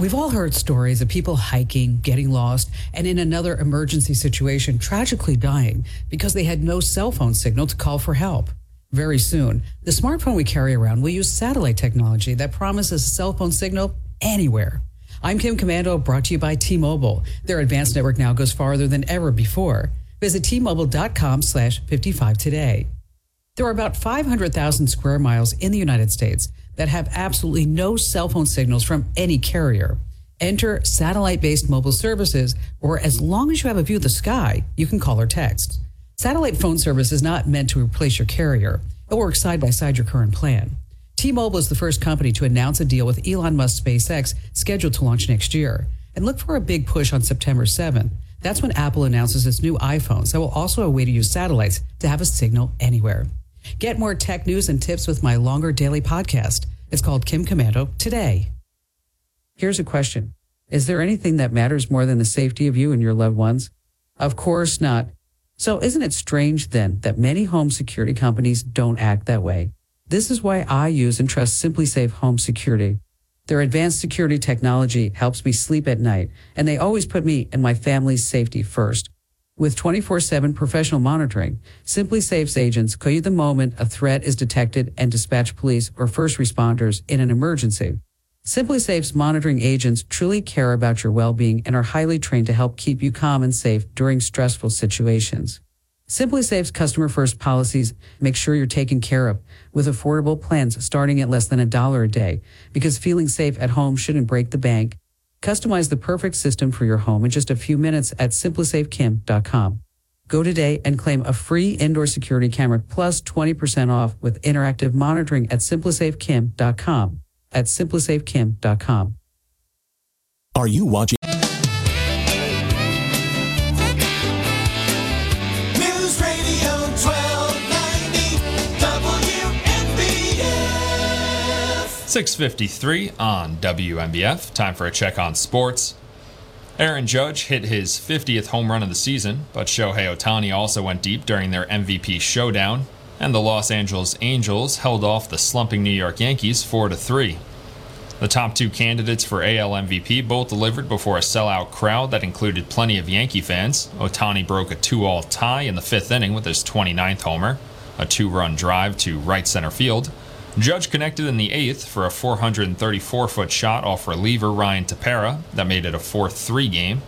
We've all heard stories of people hiking, getting lost, and in another emergency situation, tragically dying because they had no cell phone signal to call for help. Very soon, the smartphone we carry around will use satellite technology that promises a cell phone signal anywhere. I'm Kim Komando, brought to you by T-Mobile. Their advanced network now goes farther than ever before. Visit T-Mobile.com slash 55 today. There are about 500,000 square miles in the United States that have absolutely no cell phone signals from any carrier. Enter satellite based mobile services, or as long as you have a view of the sky, you can call or text. Satellite phone service is not meant to replace your carrier. It works side by side your current plan. T Mobile is the first company to announce a deal with Elon Musk SpaceX scheduled to launch next year. And look for a big push on September 7th. That's when Apple announces its new iPhones that will also a way to use satellites to have a signal anywhere. Get more tech news and tips with my longer daily podcast. It's called Kim Komando Today. Here's a question Is there anything that matters more than the safety of you and your loved ones? Of course not. So, isn't it strange then that many home security companies don't act that way? This is why I use and trust SimpliSafe Home Security. Their advanced security technology helps me sleep at night, and they always put me and my family's safety first. With 24 7 professional monitoring, SimpliSafe's agents call you the moment a threat is detected and dispatch police or first responders in an emergency. SimpliSafe's monitoring agents truly care about your well being and are highly trained to help keep you calm and safe during stressful situations. SimpliSafe's customer first policies make sure you're taken care of with affordable plans starting at less than a dollar a day because feeling safe at home shouldn't break the bank. Customize the perfect system for your home in just a few minutes at simplysafekim.com. Go today and claim a free indoor security camera plus 20% off with interactive monitoring at simplysafekim.com. At simplysafekim.com. Are you watching? 653 on WNBF. Time for a check on sports. Aaron Judge hit his 50th home run of the season, but Shohei Ohtani also went deep during their MVP showdown, and the Los Angeles Angels held off the slumping New York Yankees 4 3. The top two candidates for AL MVP both delivered before a sellout crowd that included plenty of Yankee fans. Ohtani broke a 2 all tie in the fifth inning with his 29th homer, a two run drive to right center field. Judge connected in the eighth for a 434 foot shot off reliever Ryan Tepera that made it a 4 3 game.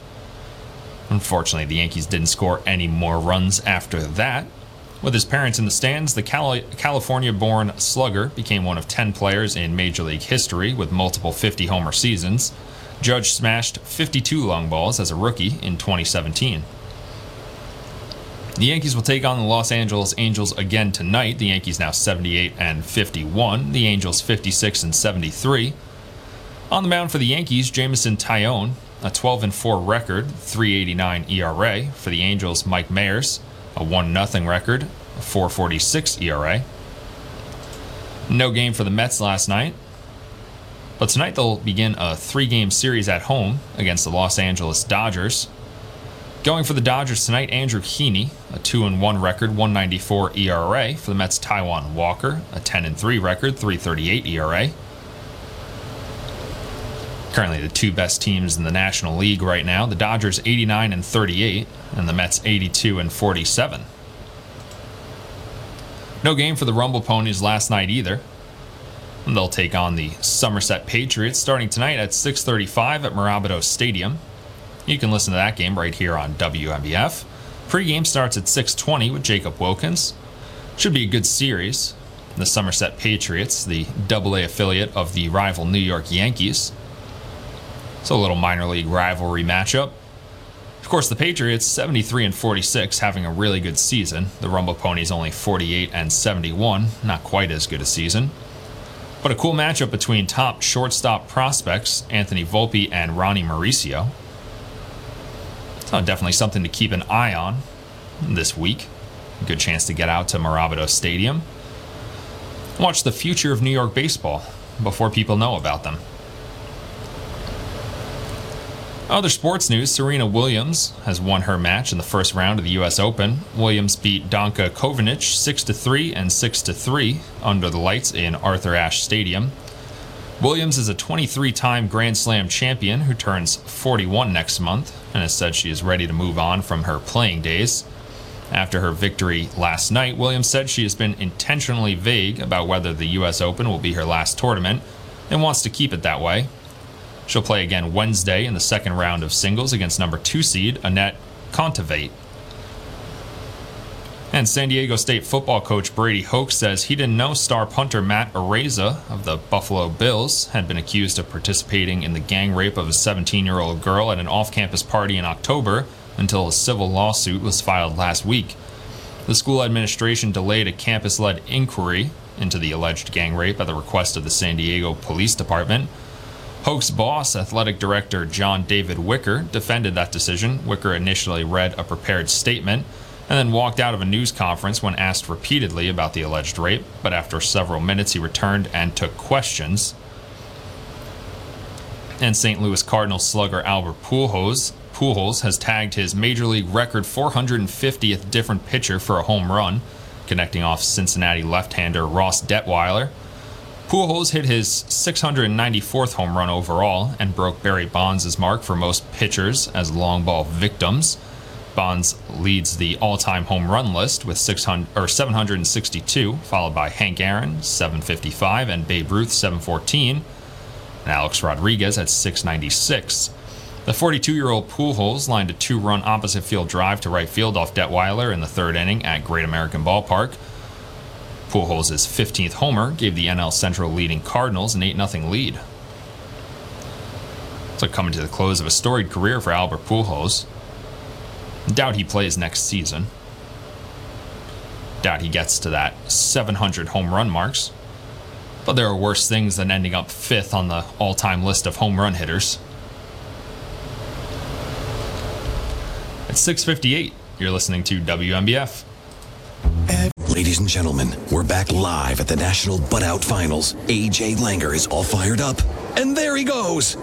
Unfortunately, the Yankees didn't score any more runs after that. With his parents in the stands, the Cali- California born slugger became one of 10 players in Major League history with multiple 50 homer seasons. Judge smashed 52 long balls as a rookie in 2017. The Yankees will take on the Los Angeles Angels again tonight. The Yankees now 78 and 51, the Angels 56 and 73. On the mound for the Yankees, Jameson Taillon a 12 and 4 record, 389 ERA. For the Angels, Mike Mayers, a 1 0 record, 446 ERA. No game for the Mets last night. But tonight they'll begin a three game series at home against the Los Angeles Dodgers. Going for the Dodgers tonight, Andrew Heaney, a 2 and 1 record, 194 ERA. For the Mets, Taijuan Walker, a 10 and 3 record, 338 ERA. Currently the two best teams in the National League right now. The Dodgers 89 and 38 and the Mets 82 and 47. No game for the Rumble Ponies last night either. They'll take on the Somerset Patriots starting tonight at 6:35 at Mirabito Stadium. You can listen to that game right here on WNBF. Pre-game starts at 6:20 with Jacob Wilkins. Should be a good series. The Somerset Patriots, the AA affiliate of the rival New York Yankees. So a little minor league rivalry matchup. Of course, the Patriots 73 and 46 having a really good season. The Rumble Ponies only 48 and 71, not quite as good a season. But a cool matchup between top shortstop prospects Anthony Volpe and Ronnie Mauricio. So definitely something to keep an eye on this week. Good chance to get out to Mirabito Stadium. Watch the future of New York baseball before people know about them. Other sports news Serena Williams has won her match in the first round of the U.S. Open. Williams beat Danka Kovinic 6 3 and 6 3 under the lights in Arthur Ashe Stadium. Williams is a 23 time Grand Slam champion who turns 41 next month and has said she is ready to move on from her playing days. After her victory last night, Williams said she has been intentionally vague about whether the U.S. Open will be her last tournament and wants to keep it that way. She'll play again Wednesday in the second round of singles against number two seed Anett Kontaveit. And San Diego State football coach Brady Hoke says he didn't know star punter Matt Araiza of the Buffalo Bills had been accused of participating in the gang rape of a 17 year old girl at an off campus party in October until a civil lawsuit was filed last week. The school administration delayed a campus led inquiry into the alleged gang rape at the request of the San Diego Police Department. Hoke's boss, athletic director John David Wicker, defended that decision. Wicker initially read a prepared statement and then walked out of a news conference when asked repeatedly about the alleged rape, but after several minutes he returned and took questions. And St. Louis Cardinals slugger Albert Pujols, Pujols has tagged his major league record 450th different pitcher for a home run, connecting off Cincinnati left-hander Ross Detweiler. Pujols hit his 694th home run overall and broke Barry Bonds' mark for most pitchers as long ball victims. Bonds leads the all-time home run list with 600 or 762, followed by Hank Aaron 755 and Babe Ruth 714, and Alex Rodriguez at 696. The 42-year-old Pujols lined a two-run opposite field drive to right field off Detweiler in the third inning at Great American Ballpark. Pujols' 15th homer gave the NL Central leading Cardinals an 8 0 lead. So coming to the close of a storied career for Albert Pujols. Doubt he plays next season. Doubt he gets to that 700 home run marks. But there are worse things than ending up fifth on the all time list of home run hitters. At 658, you're listening to WNBF. Ladies and gentlemen, we're back live at the National Butt Out Finals. AJ Langer is all fired up. And there he goes.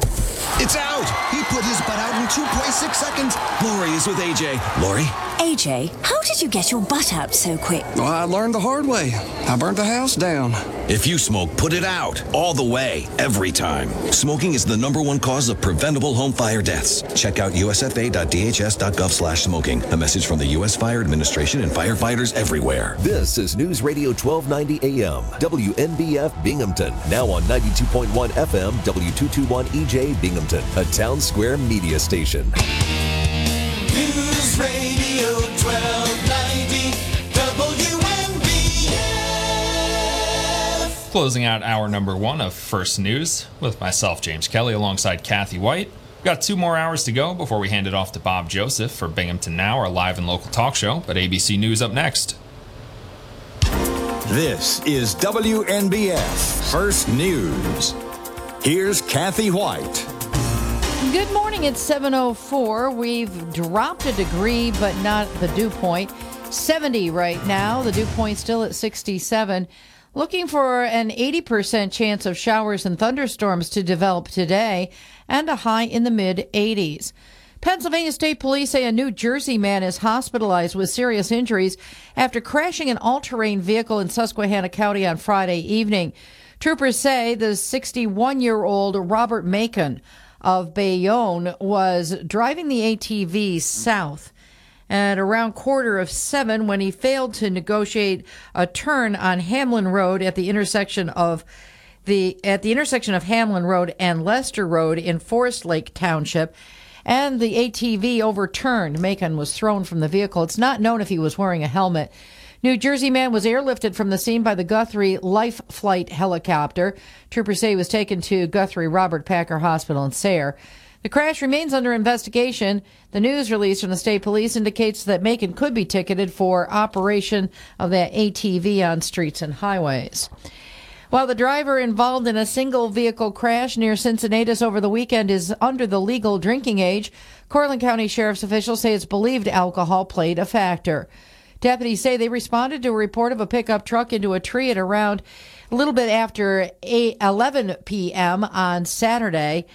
It's out. He put his butt out in 2.6 seconds. Lori is with AJ. Lori? AJ, how did you get your butt out so quick? Well, I learned the hard way. I burnt the house down. If you smoke, put it out. All the way. Every time. Smoking is the number one cause of preventable home fire deaths. Check out usfa.dhs.gov slash smoking. A message from the U.S. Fire Administration and firefighters everywhere. This is News Radio 1290 AM, WNBF Binghamton. Now on 92.1 FM, W221 EJ Binghamton, a town square media station. News Radio 1290 WNBF. Closing out hour number one of First News with myself, James Kelly, alongside Kathy Whyte. We've got two more hours to go before we hand it off to Bob Joseph for Binghamton Now, our live and local talk show. But ABC News up next. This is WNBF First News. Here's Kathy Whyte. Good morning. It's 7:04. We've dropped a degree, but not the dew point. 70 right now. The dew point still at 67. Looking for an 80% chance of showers and thunderstorms to develop today, and a high in the mid 80s. Pennsylvania State Police say a New Jersey man is hospitalized with serious injuries after crashing an all-terrain vehicle in Susquehanna County on Friday evening. Troopers say the 61-year-old Robert Macon of Bayonne was driving the ATV south at around quarter of seven when he failed to negotiate a turn on Hamlin Road at the intersection of the at the intersection of Hamlin Road and Lester Road in Forest Lake Township. And the ATV overturned. Macon was thrown from the vehicle. It's not known if he was wearing a helmet. New Jersey man was airlifted from the scene by the Guthrie Life Flight helicopter. Troopers say he was taken to Guthrie Robert Packer Hospital in Sayre. The crash remains under investigation. The news release from the state police indicates that Macon could be ticketed for operation of that ATV on streets and highways. While the driver involved in a single vehicle crash near Cincinnatus over the weekend is under the legal drinking age, Cortland County Sheriff's officials say it's believed alcohol played a factor. Deputies say they responded to a report of a pickup truck into a tree at around a little bit after 8, 11 p.m. on Saturday.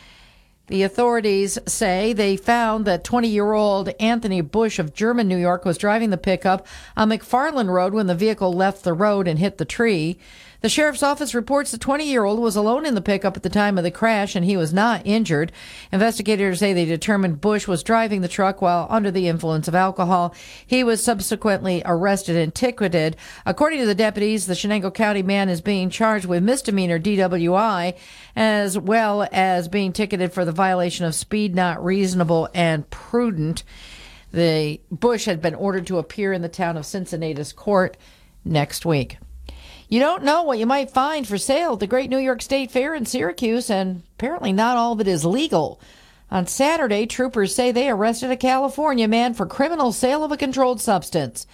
The authorities say they found that 20 year old Anthony Bush of German, New York was driving the pickup on McFarland Road when the vehicle left the road and hit the tree. The sheriff's office reports the 20 year old was alone in the pickup at the time of the crash and he was not injured. Investigators say they determined Bush was driving the truck while under the influence of alcohol. He was subsequently arrested and ticketed. According to the deputies, the Chenango County man is being charged with misdemeanor DWI as well as being ticketed for the violation of speed not reasonable and prudent. The Bush had been ordered to appear in the town of Cincinnatus court next week. You don't know what you might find for sale at the Great New York State Fair in Syracuse, and apparently not all of it is legal. On Saturday, troopers say they arrested a California man for criminal sale of a controlled substance.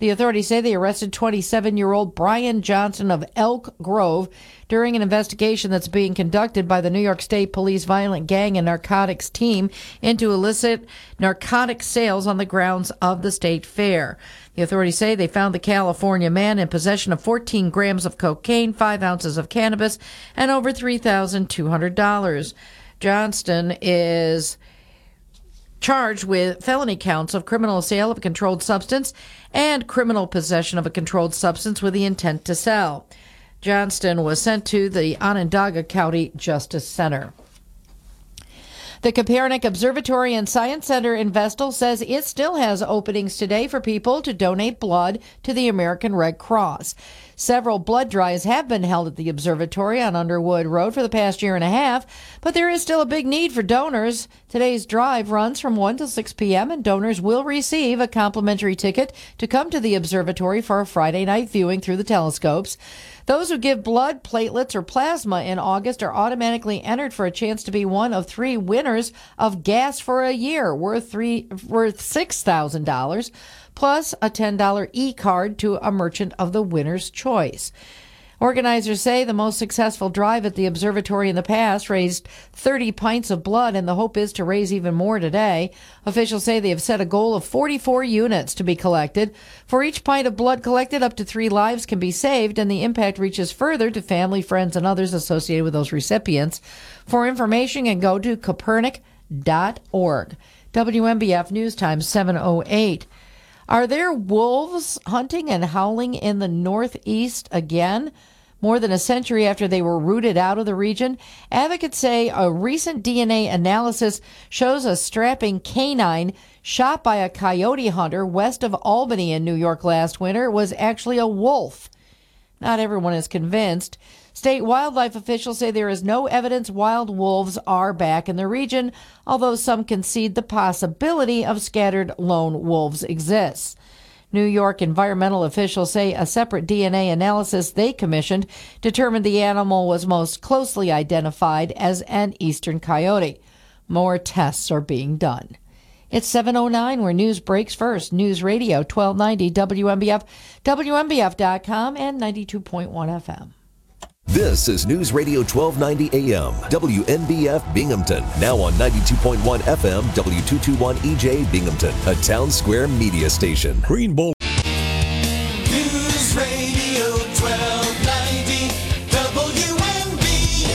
The authorities say they arrested 27 year old Brian Johnson of Elk Grove during an investigation that's being conducted by the New York State Police Violent Gang and Narcotics Team into illicit narcotic sales on the grounds of the state fair. The authorities say they found the California man in possession of 14 grams of cocaine, 5 ounces of cannabis, and over $3,200. Johnston is charged with felony counts of criminal sale of a controlled substance and criminal possession of a controlled substance with the intent to sell. Johnston was sent to the Onondaga County Justice Center. The Kopernik Observatory and Science Center in Vestal says it still has openings today for people to donate blood to the American Red Cross. Several blood drives have been held at the observatory on Underwood Road for the past year and a half, but there is still a big need for donors. Today's drive runs from 1 to 6 p.m., and donors will receive a complimentary ticket to come to the observatory for a Friday night viewing through the telescopes. Those who give blood, platelets, or plasma in August are automatically entered for a chance to be one of three winners of gas for a year worth three worth six thousand dollars, plus a ten dollar e card to a merchant of the winner's choice. Organizers say the most successful drive at the observatory in the past raised 30 pints of blood, and the hope is to raise even more today. Officials say they have set a goal of 44 units to be collected. For each pint of blood collected, up to three lives can be saved, and the impact reaches further to family, friends, and others associated with those recipients. For information, you can go to kopernik.org. WNBF News Time 708. Are there wolves hunting and howling in the Northeast again? More than a century after they were rooted out of the region, advocates say a recent DNA analysis shows a strapping canine shot by a coyote hunter west of Albany in New York last winter was actually a wolf. Not everyone is convinced. State wildlife officials say there is no evidence wild wolves are back in the region, although some concede the possibility of scattered lone wolves exists. New York environmental officials say a separate DNA analysis they commissioned determined the animal was most closely identified as an eastern coyote. More tests are being done. It's 709 where news breaks first. News Radio 1290 WNBF, WNBF.com, and 92.1 FM. This is News Radio 1290 AM, WNBF Binghamton. Now on 92.1 FM, W221 EJ Binghamton, a town square media station. Green Bowl. News Radio 1290 WNBF.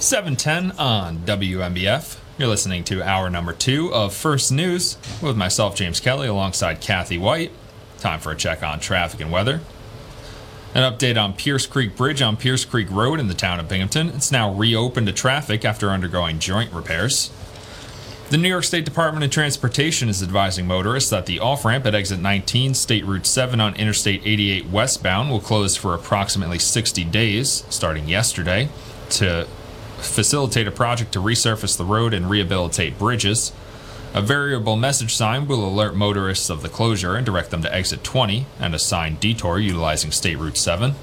710 on WNBF. You're listening to hour number two of First News with myself, James Kelly, alongside Kathy Whyte. Time for a check on traffic and weather. An update on Pierce Creek Bridge on Pierce Creek Road in the town of Binghamton. It's now reopened to traffic after undergoing joint repairs. The New York State Department of Transportation is advising motorists that the off ramp at exit 19, State Route 7 on Interstate 88 westbound will close for approximately 60 days, starting yesterday, to facilitate a project to resurface the road and rehabilitate bridges. A variable message sign will alert motorists of the closure and direct them to exit 20 and a signed detour utilizing State Route 7.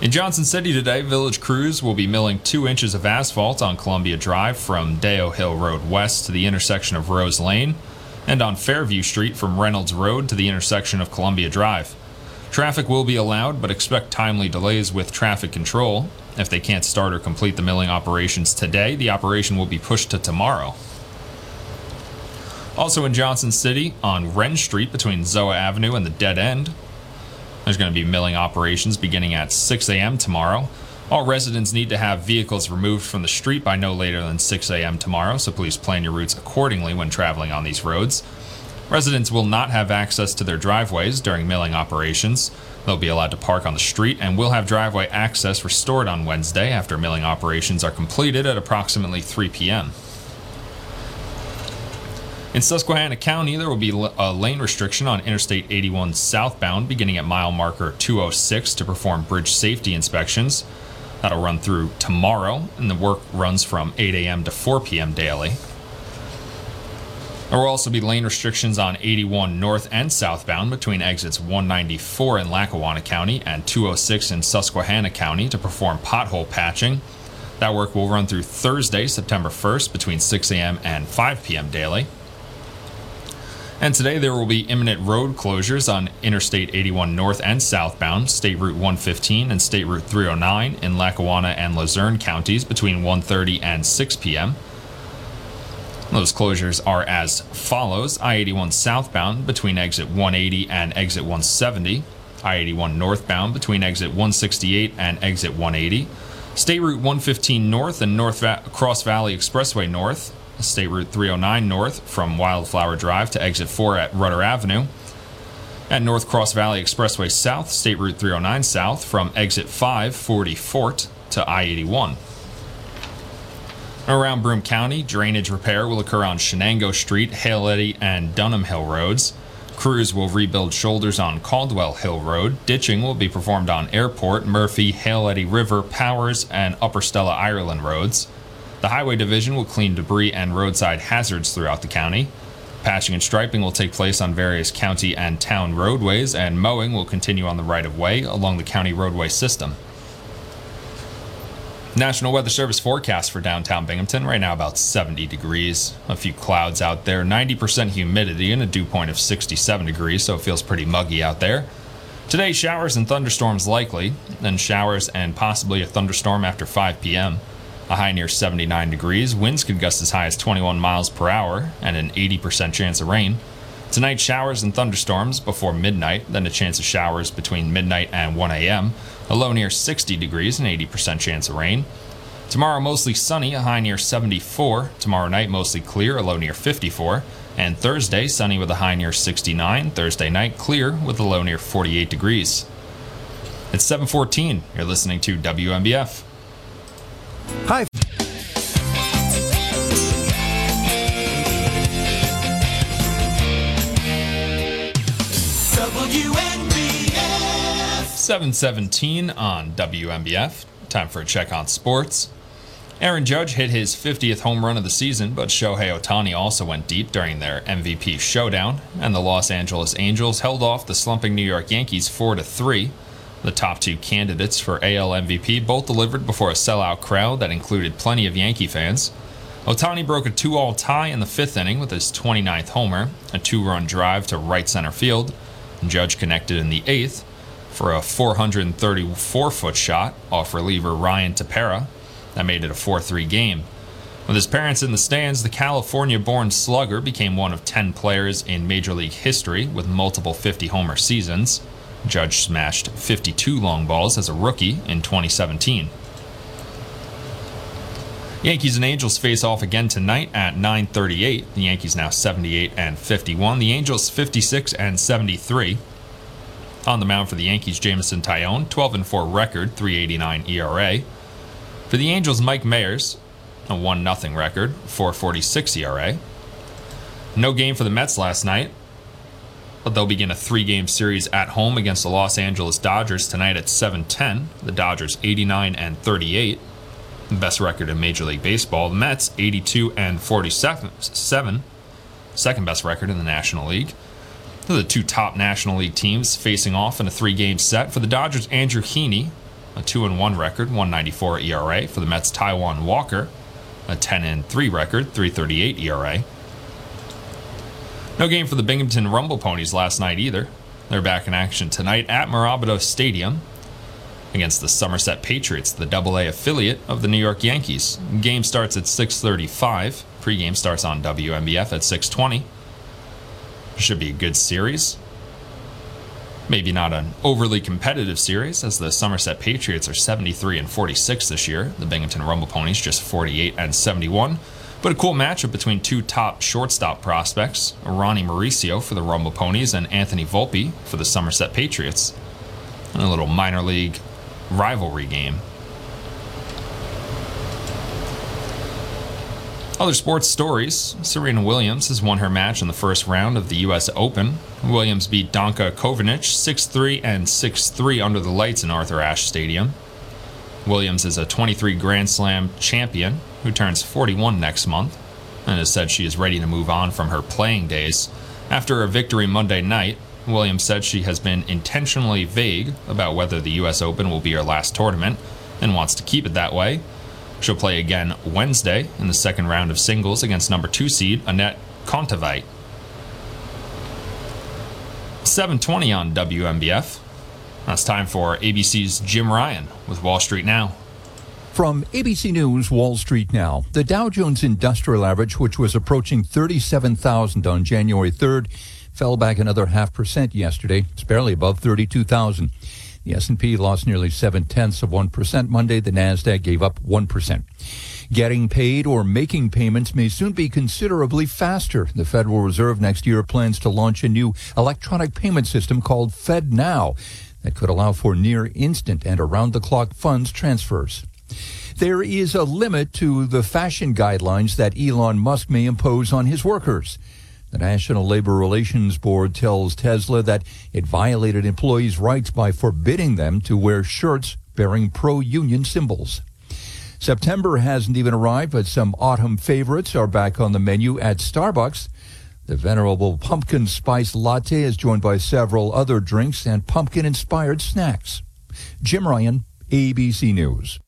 In Johnson City today, village crews will be milling two inches of asphalt on Columbia Drive from Deo Hill Road west to the intersection of Rose Lane, and on Fairview Street from Reynolds Road to the intersection of Columbia Drive. Traffic will be allowed, but expect timely delays with traffic control. If they can't start or complete the milling operations today, the operation will be pushed to tomorrow. Also in Johnson City, on Wren Street between Zoa Avenue and the Dead End, there's going to be milling operations beginning at 6 a.m. tomorrow. All residents need to have vehicles removed from the street by no later than 6 a.m. tomorrow, so please plan your routes accordingly when traveling on these roads. Residents will not have access to their driveways during milling operations. They'll be allowed to park on the street and will have driveway access restored on Wednesday after milling operations are completed at approximately 3 p.m. In Susquehanna County, there will be a lane restriction on Interstate 81 southbound beginning at mile marker 206 to perform bridge safety inspections. That'll run through tomorrow, and the work runs from 8 a.m. to 4 p.m. daily. There will also be lane restrictions on 81 north and southbound between exits 194 in Lackawanna County and 206 in Susquehanna County to perform pothole patching. That work will run through Thursday, September 1st between 6 a.m. and 5 p.m. daily. And today there will be imminent road closures on Interstate 81 north and southbound, State Route 115 and State Route 309 in Lackawanna and Luzerne counties between 1:30 and 6 p.m. Those closures are as follows: I-81 southbound between exit 180 and exit 170, I-81 northbound between exit 168 and exit 180, State Route 115 north and North Va- Cross Valley Expressway north, State Route 309 north from Wildflower Drive to exit 4 at Rutter Avenue. At North Cross Valley Expressway south, State Route 309 south from exit 5 40 Fort to I 81. Around Broome County, drainage repair will occur on Chenango Street, Hale Eddy, and Dunham Hill roads. Crews will rebuild shoulders on Caldwell Hill Road. Ditching will be performed on Airport, Murphy, Hale Eddy River, Powers, and Upper Stella Ireland roads. The Highway Division will clean debris and roadside hazards throughout the county. Patching and striping will take place on various county and town roadways, and mowing will continue on the right of way along the county roadway system. National Weather Service forecast for downtown Binghamton right now about 70 degrees. A few clouds out there, 90% humidity, and a dew point of 67 degrees, so it feels pretty muggy out there. Today, showers and thunderstorms likely, then showers and possibly a thunderstorm after 5 p.m. A high near 79 degrees. Winds could gust as high as 21 miles per hour and an 80% chance of rain. Tonight, showers and thunderstorms before midnight, then a chance of showers between midnight and 1 a.m. A low near 60 degrees and 80% chance of rain. Tomorrow, mostly sunny, a high near 74. Tomorrow night, mostly clear, a low near 54. And Thursday, sunny with a high near 69. Thursday night, clear with a low near 48 degrees. It's 714. You're listening to WNBF. Hi. WNBF. 717 on WNBF. Time for a check on sports. Aaron Judge hit his 50th home run of the season, but Shohei Ohtani also went deep during their MVP showdown, and the Los Angeles Angels held off the slumping New York Yankees 4 3. The top two candidates for AL MVP both delivered before a sellout crowd that included plenty of Yankee fans. Ohtani broke a two all tie in the fifth inning with his 29th homer, a two run drive to right center field. Judge connected in the eighth. for a 434 foot shot off reliever Ryan Tepera. That made it a 4 3 game. With his parents in the stands, the California born slugger became one of 10 players in Major League history with multiple 50 homer seasons. Judge smashed 52 long balls as a rookie in 2017. Yankees and Angels face off again tonight at 9:38. The Yankees now 78 and 51. The Angels 56 and 73. On the mound for the Yankees, Jameson Taillon, 12 and 4 record, 389 ERA. For the Angels, Mike Mayers, a 1 0 record, 446 ERA. No game for the Mets last night, they'll begin a three game series at home against the Los Angeles Dodgers tonight at 7:10. The Dodgers 89 and 38 the best record in Major League Baseball. The Mets, 82 and 47, second best record in the National League. They're the two top National League teams facing off in a three-game set. For the Dodgers, Andrew Heaney, a 2 and 1 record, 194 ERA. For the Mets, Taijuan Walker, a 10 and 3 record, 338 ERA. No game for the Binghamton Rumble Ponies last night either. They're back in action tonight at Mirabito Stadium against the Somerset Patriots, the AA affiliate of the New York Yankees. Game starts at 6:35. Pregame starts on WNBF at 6:20. Should be a good series. Maybe not an overly competitive series, as the Somerset Patriots are 73 and 46 this year. The Binghamton Rumble Ponies just 48 and 71. But a cool matchup between two top shortstop prospects, Ronnie Mauricio for the Rumble Ponies and Anthony Volpe for the Somerset Patriots. And a little minor league rivalry game. Other sports stories Serena Williams has won her match in the first round of the U.S. Open. Williams beat Danka Kovinic 6 3 and 6 3 under the lights in Arthur Ashe Stadium. Williams is a 23 Grand Slam champion who turns 41 next month and has said she is ready to move on from her playing days. After a victory Monday night, Williams said she has been intentionally vague about whether the U.S. Open will be her last tournament and wants to keep it that way. She'll play again Wednesday in the second round of singles against number two seed Anett Kontaveit. 720 on WNBF. It's time for ABC's Jim Ryan with Wall Street Now. From ABC News, Wall Street Now. The Dow Jones Industrial Average, which was approaching 37,000 on January 3rd, fell back another half percent yesterday. It's barely above 32,000. The S&P lost nearly seven tenths of one percent Monday. The Nasdaq gave up one percent. Getting paid or making payments may soon be considerably faster. The Federal Reserve next year plans to launch a new electronic payment system called FedNow that could allow for near instant and around the clock funds transfers. There is a limit to the fashion guidelines that Elon Musk may impose on his workers. The National Labor Relations Board tells Tesla that it violated employees' rights by forbidding them to wear shirts bearing pro union symbols. September hasn't even arrived, but some autumn favorites are back on the menu at Starbucks. The venerable pumpkin spice latte is joined by several other drinks and pumpkin inspired snacks. Jim Ryan, ABC News.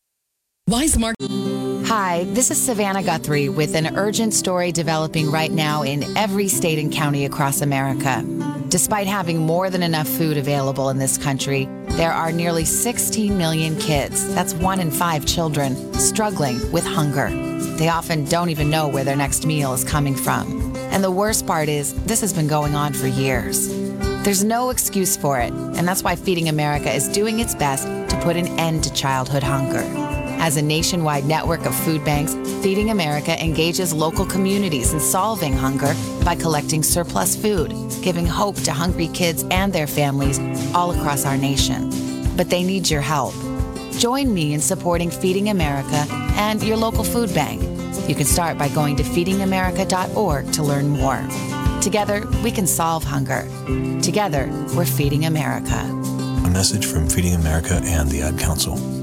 Hi, this is Savannah Guthrie with an urgent story developing right now in every state and county across America. Despite having more than enough food available in this country, there are nearly 16 million kids, that's one in five children, struggling with hunger. They often don't even know where their next meal is coming from. And the worst part is, this has been going on for years. There's no excuse for it, and that's why Feeding America is doing its best to put an end to childhood hunger. As a nationwide network of food banks, Feeding America engages local communities in solving hunger by collecting surplus food, giving hope to hungry kids and their families all across our nation. But they need your help. Join me in supporting Feeding America and your local food bank. You can start by going to feedingamerica.org to learn more. Together, we can solve hunger. Together, we're Feeding America. A message from Feeding America and the Ad Council.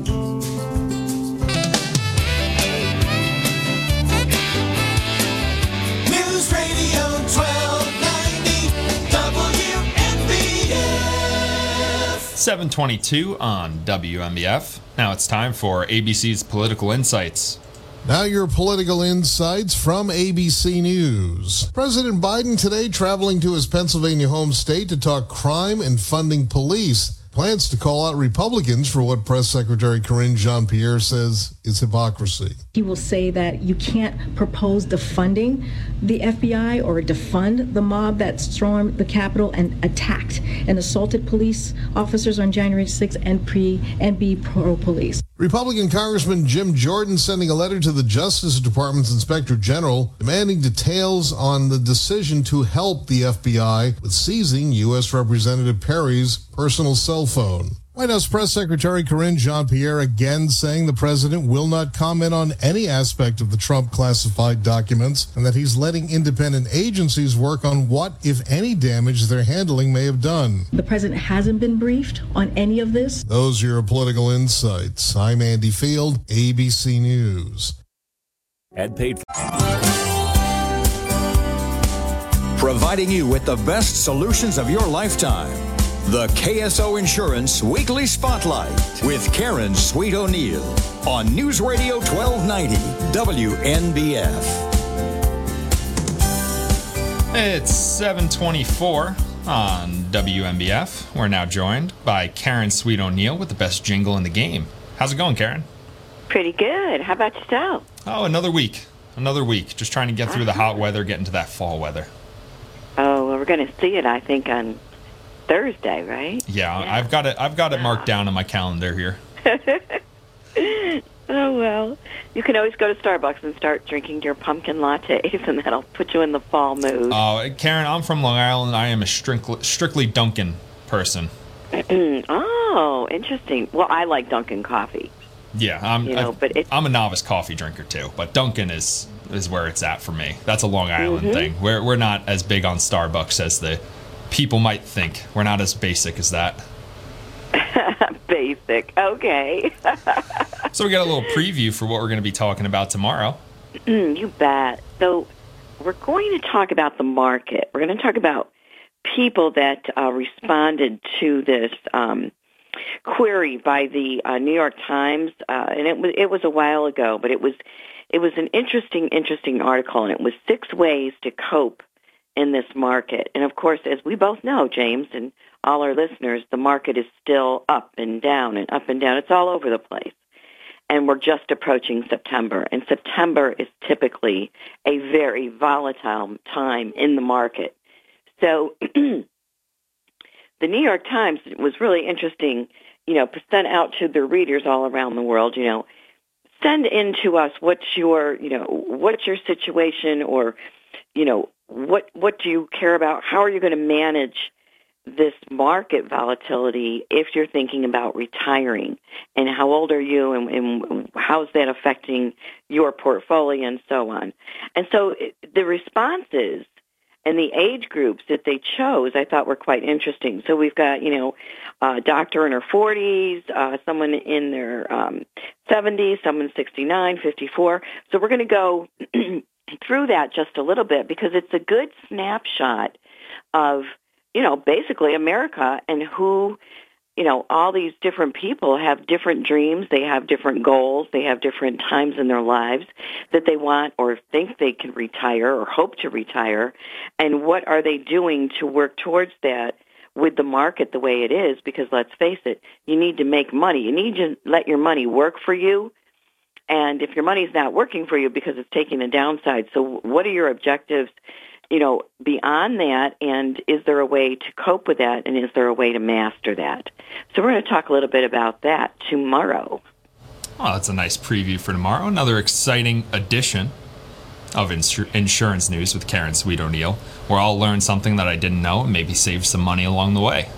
722 on WNBF. Now it's time for ABC's Political Insights. Now, your political insights from ABC News. President Biden today traveling to his Pennsylvania home state to talk crime and funding police. Plans to call out Republicans for what Press Secretary Karine Jean Pierre says is hypocrisy. He will say that you can't propose defunding the FBI or defund the mob that stormed the Capitol and attacked and assaulted police officers on January 6th and pre and be pro police. Republican Congressman Jim Jordan sending a letter to the Justice Department's Inspector General demanding details on the decision to help the FBI with seizing U.S. Representative Perry's personal cell phone. White House Press Secretary Karine Jean Pierre again saying the president will not comment on any aspect of the Trump classified documents and that he's letting independent agencies work on what, if any, damage their handling may have done. The president hasn't been briefed on any of this. Those are your political insights. I'm Andy Field, ABC News. Ed paid. Providing you with the best solutions of your lifetime. The KSO Insurance Weekly Spotlight with Karen Sweet O'Neill on News Radio 1290 WNBF. It's 724 on WNBF. We're now joined by Karen Sweet O'Neill with the best jingle in the game. How's it going, Karen? Pretty good. How about yourself? Oh, another week. Another week. Just trying to get through the ah. hot weather, get into that fall weather. Oh, well, we're going to see it, I think, on Thursday, right? Yeah, I've got it. I've got it marked down on my calendar here. Oh, well. You can always go to Starbucks and start drinking your pumpkin lattes, and that'll put you in the fall mood. Oh, Karen, I'm from Long Island. I am a strictly, strictly Dunkin' person. oh, interesting. Well, I like Dunkin' coffee. Yeah, I'm. You know, I, but it's- I'm a novice coffee drinker too, but Dunkin' is is where it's at for me. That's a Long Island Mhm. thing. We're we're not as big on Starbucks as the people might think. We're not as basic as that. Basic. Okay. So we got a little preview for what we're going to be talking about tomorrow. you bet. So, we're going to talk about the market. We're going to talk about people that uh, responded to this um, query by the uh, New York Times, uh, and it was it was a while ago, but it was it was an interesting interesting article, and it was six ways to cope in this market. And of course, as we both know, James and all our listeners, the market is still up and down and up and down. It's all over the place. And we're just approaching September. And September is typically a very volatile time in the market. So the New York Times was really interesting, you know, sent out to their readers all around the world, you know, send in to us what's your, you know, what's your situation or, you know, what what do you care about? How are you going to manage this market volatility if you're thinking about retiring? And how old are you and, and how's that affecting your portfolio and so on? And so the responses and the age groups that they chose I thought were quite interesting. So we've got, you know, a doctor in her 40s, uh, someone in their um, 70s, someone 69, 54. So we're going to go through that just a little bit because it's a good snapshot of, you know, basically America and who, you know, all these different people have different dreams, they have different goals, they have different times in their lives that they want or think they can retire or hope to retire, and what are they doing to work towards that with the market the way it is because let's face it, you need to make money. You need to let your money work for you. And if your money's not working for you because it's taking a downside, so what are your objectives, you know, beyond that? And is there a way to cope with that? And is there a way to master that? So we're going to talk a little bit about that tomorrow. Oh, that's a nice preview for tomorrow. Another exciting edition of insur- insurance news with Karen Sweet O'Neill, where I'll learn something that I didn't know and maybe save some money along the way.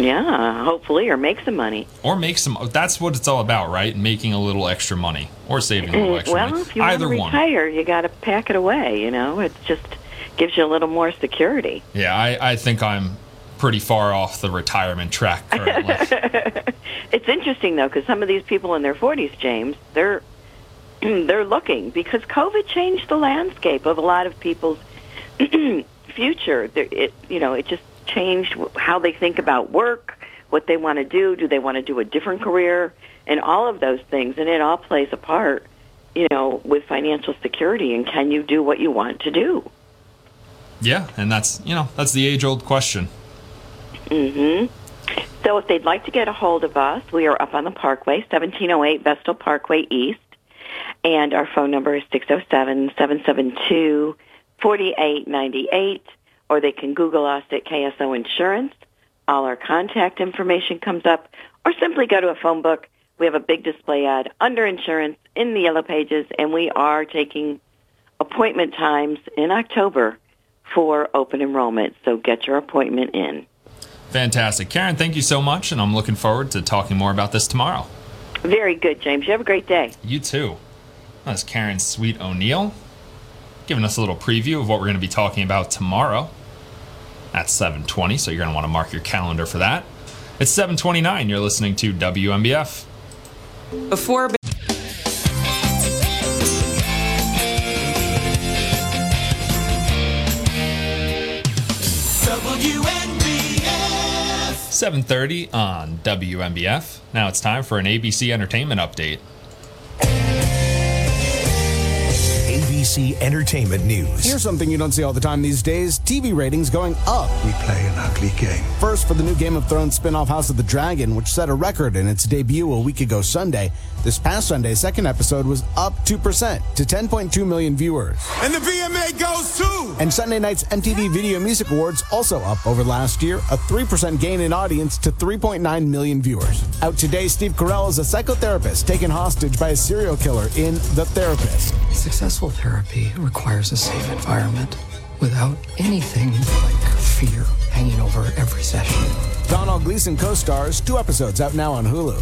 Yeah, hopefully, or make some money. Or make some. That's what it's all about, right? Making a little extra money or saving a little mm, extra well, money. if you Either want to one. retire, you got to pack it away. You know, it just gives you a little more security. Yeah, I, I think I'm pretty far off the retirement track currently. It's interesting though, because some of these people in their 40s, James, they're they're looking because COVID changed the landscape of a lot of people's future. It you know, it just changed how they think about work, what they want to do. Do they want to do a different career, and all of those things, and it all plays a part. You know, with financial security, and can you do what you want to do? yeah, and that's you know that's the age old question. Mm-hmm. So if they'd like to get a hold of us, we are up on the Parkway, 1708 Vestal Parkway East, and our phone number is 607-772-4898, or they can Google us at KSO Insurance. All our contact information comes up, or simply go to a phone book. We have a big display ad under insurance in the yellow pages, and we are taking appointment times in October for open enrollment. So get your appointment in. Fantastic. Karen, thank you so much, and I'm looking forward to talking more about this tomorrow. Very good, James. You have a great day. You too. That's Karen Sweet O'Neill giving us a little preview of what we're going to be talking about tomorrow at 7:20, so you're going to want to mark your calendar for that. It's 7:29. You're listening to WNBF. Before WNBF. 7:30 on WNBF. Now it's time for an ABC Entertainment update. ABC Entertainment News. Here's something you don't see all the time these days TV ratings going up. We play an ugly game. First, for the new Game of Thrones spin off House of the Dragon, which set a record in its debut a week ago Sunday. This past Sunday, second episode was up 2% to 10.2 million viewers. And the VMA goes too. And Sunday night's MTV Video Music Awards also up over last year, a 3% gain in audience to 3.9 million viewers. Out today, Steve Carell is a psychotherapist taken hostage by a serial killer in The Therapist. Successful therapy requires a safe environment without anything like fear hanging over every session. Domhnall Gleeson co-stars, two episodes out now on Hulu.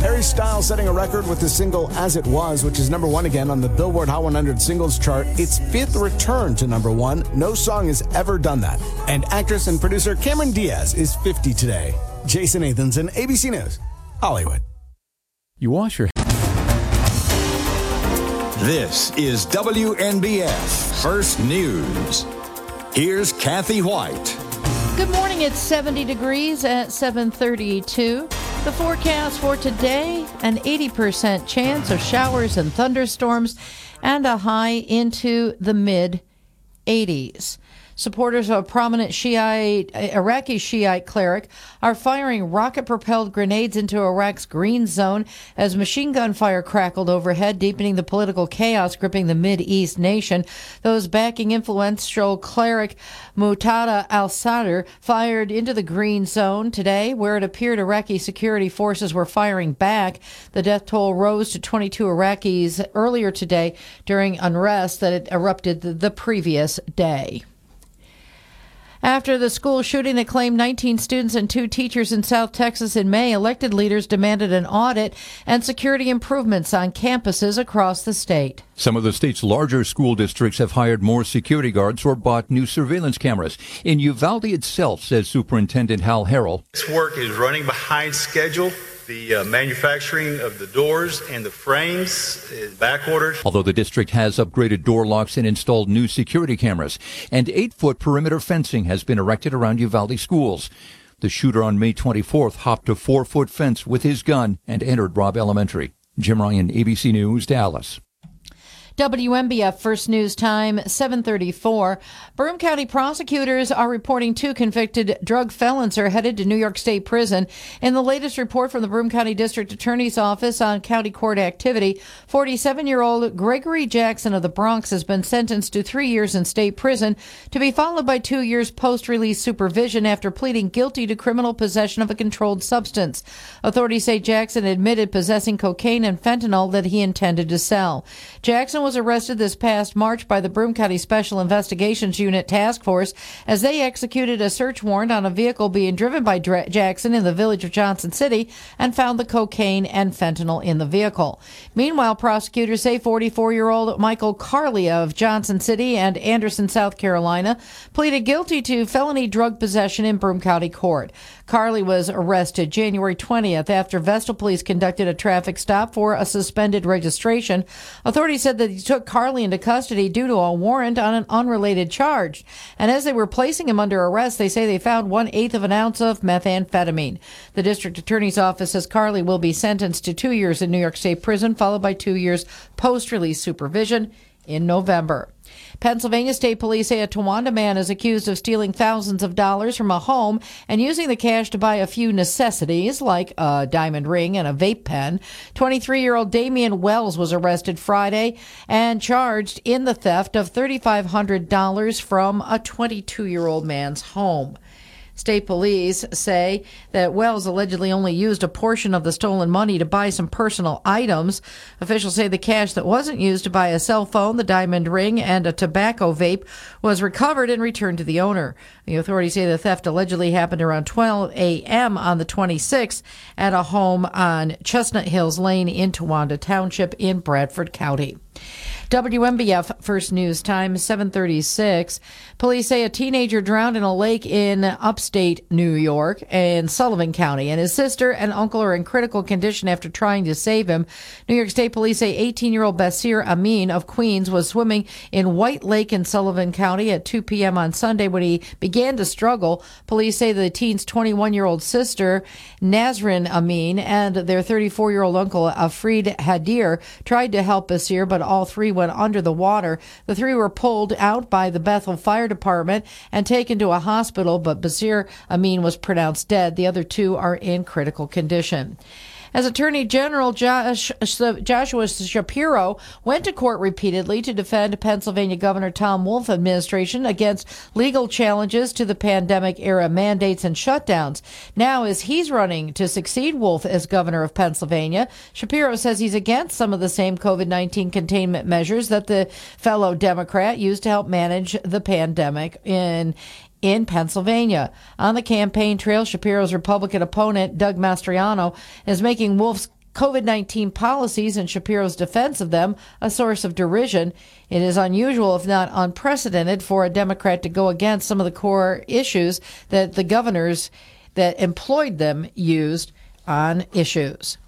Harry Styles setting a record with his single As It Was, which is number one again on the Billboard Hot 100 singles chart. Its fifth return to number one. No song has ever done that. And actress and producer Cameron Diaz is 50 today. Jason Nathanson, ABC News, Hollywood. You wash your This is WNBF First News. Here's Kathy Whyte. Good morning. It's 70 degrees at 732. The forecast for today, an 80% chance of showers and thunderstorms and a high into the mid 80s. Supporters of a prominent Shiite, Iraqi Shiite cleric are firing rocket propelled grenades into Iraq's green zone as machine gun fire crackled overhead, deepening the political chaos gripping the Mid East nation. Those backing influential cleric Muqtada al Sadr fired into the green zone today, where it appeared Iraqi security forces were firing back. The death toll rose to 22 Iraqis earlier today during unrest that erupted the previous day. After the school shooting that claimed 19 students and two teachers in South Texas in May, elected leaders demanded an audit and security improvements on campuses across the state. Some of the state's larger school districts have hired more security guards or bought new surveillance cameras. In Uvalde itself, says Superintendent Hal Harrell, This work is running behind schedule. The uh, manufacturing of the doors and the frames is back ordered. although the district has upgraded door locks and installed new security cameras, and eight foot perimeter fencing has been erected around Uvalde schools. The shooter on May 24th hopped a four foot fence with his gun and entered Robb Elementary. Jim Ryan, ABC News, Dallas. WNBF First News Time 734. Broome County prosecutors are reporting two convicted drug felons are headed to New York State Prison. In the latest report from the Broome County District Attorney's Office on county court activity, 47-year-old Gregory Jackson of the Bronx has been sentenced to 3 years in state prison to be followed by 2 years post-release supervision after pleading guilty to criminal possession of a controlled substance. Authorities say Jackson admitted possessing cocaine and fentanyl that he intended to sell. Jackson was arrested this past March by the Broome County Special Investigations Unit Task Force as they executed a search warrant on a vehicle being driven by Dra- Jackson in the village of Johnson City and found the cocaine and fentanyl in the vehicle. Meanwhile, prosecutors say 44 year old Michael Carley of Johnson City and Anderson, South Carolina, pleaded guilty to felony drug possession in Broome County Court. Carley was arrested January 20th after Vestal Police conducted a traffic stop for a suspended registration. Authorities said that he took Carley into custody due to a warrant on an unrelated charge. And as they were placing him under arrest, they say they found one eighth of an ounce of methamphetamine. The district attorney's office says Carley will be sentenced to two years in New York State prison, followed by two years post release supervision in November. Pennsylvania State Police say a Towanda man is accused of stealing thousands of dollars from a home and using the cash to buy a few necessities like a diamond ring and a vape pen. 23 year old Damian Wells was arrested Friday and charged in the theft of $3,500 from a 22 year old man's home. State police say that Wells allegedly only used a portion of the stolen money to buy some personal items. Officials say the cash that wasn't used to buy a cell phone, the diamond ring, and a tobacco vape was recovered and returned to the owner. The authorities say the theft allegedly happened around 12 a.m. on the 26th at a home on Chestnut Hills Lane in Towanda Township in Bradford County. WNBF First News Time 736. Police say a teenager drowned in a lake in upstate New York in Sullivan County, and his sister and uncle are in critical condition after trying to save him. New York State Police say 18 year old Basir Amin of Queens was swimming in White Lake in Sullivan County at 2 p.m. on Sunday when he began to struggle. Police say the teen's 21 year old sister, Nazrin Amin, and their 34 year old uncle, Afrid Hadir, tried to help Basir, but all three went under the water. The three were pulled out by the Bethel Fire Department and taken to a hospital, but Basir Amin was pronounced dead. The other two are in critical condition. As Attorney General Josh, uh, uh, Joshua Shapiro went to court repeatedly to defend Pennsylvania Governor Tom Wolf administration against legal challenges to the pandemic era mandates and shutdowns. Now, as he's running to succeed Wolf as governor of Pennsylvania, Shapiro says he's against some of the same COVID 19 containment measures that the fellow Democrat used to help manage the pandemic in in Pennsylvania. On the campaign trail, Shapiro's Republican opponent, Doug Mastriano, is making Wolf's COVID 19 policies and Shapiro's defense of them a source of derision. It is unusual, if not unprecedented, for a Democrat to go against some of the core issues that the governors that employed them used on issues.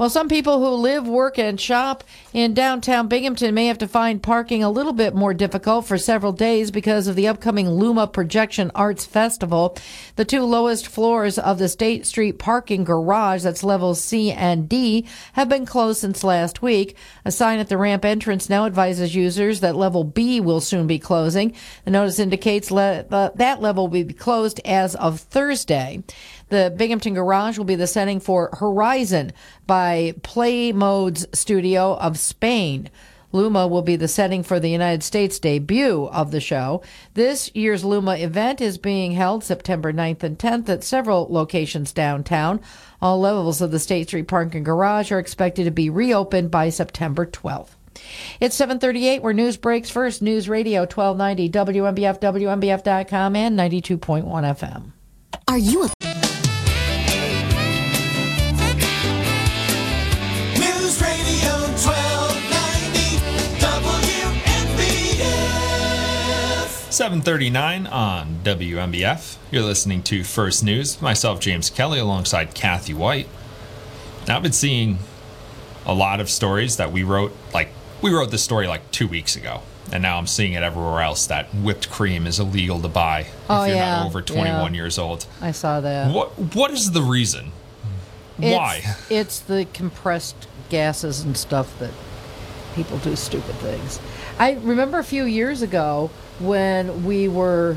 Well, some people who live, work, and shop in downtown Binghamton may have to find parking a little bit more difficult for several days because of the upcoming Luma Projection Arts Festival. The two lowest floors of the State Street parking garage, that's levels C and D, have been closed since last week. A sign at the ramp entrance now advises users that level B will soon be closing. The notice indicates le- uh, that level will be closed as of Thursday. The Binghamton Garage will be the setting for Horizon by Play Modes Studio of Spain. Luma will be the setting for the United States debut of the show. This year's Luma event is being held September 9th and 10th at several locations downtown. All levels of the State Street Park and Garage are expected to be reopened by September 12th. It's 738 where news breaks first. News Radio 1290 WNBF, WNBF.com, and 92.1 FM. Are you a 739 on WNBF. You're listening to First News. Myself, James Kelly, alongside Kathy Whyte. Now, I've been seeing a lot of stories that we wrote, like, we wrote this story like two weeks ago. And now I'm seeing it everywhere else that whipped cream is illegal to buy Oh, if you're yeah, not over 21 yeah. years old. I saw that. What What is the reason? It's, Why? It's the compressed gases and stuff that people do stupid things. I remember a few years ago when we were,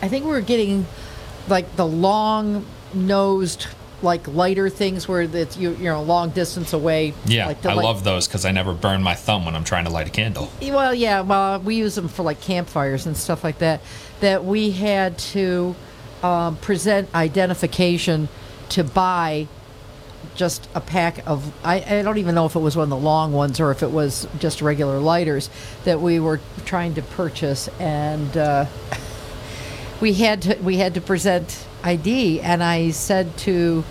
I think we were getting like the long nosed, like lighter things where it's you you know long distance away. Yeah, like I light- love those because I never burn my thumb when I'm trying to light a candle. Well, yeah, well, we use them for like campfires and stuff like that. That we had to um, present identification to buy just a pack of. I, I don't even know if it was one of the long ones or if it was just regular lighters that we were trying to purchase, and uh, we had to we had to present ID. And I said to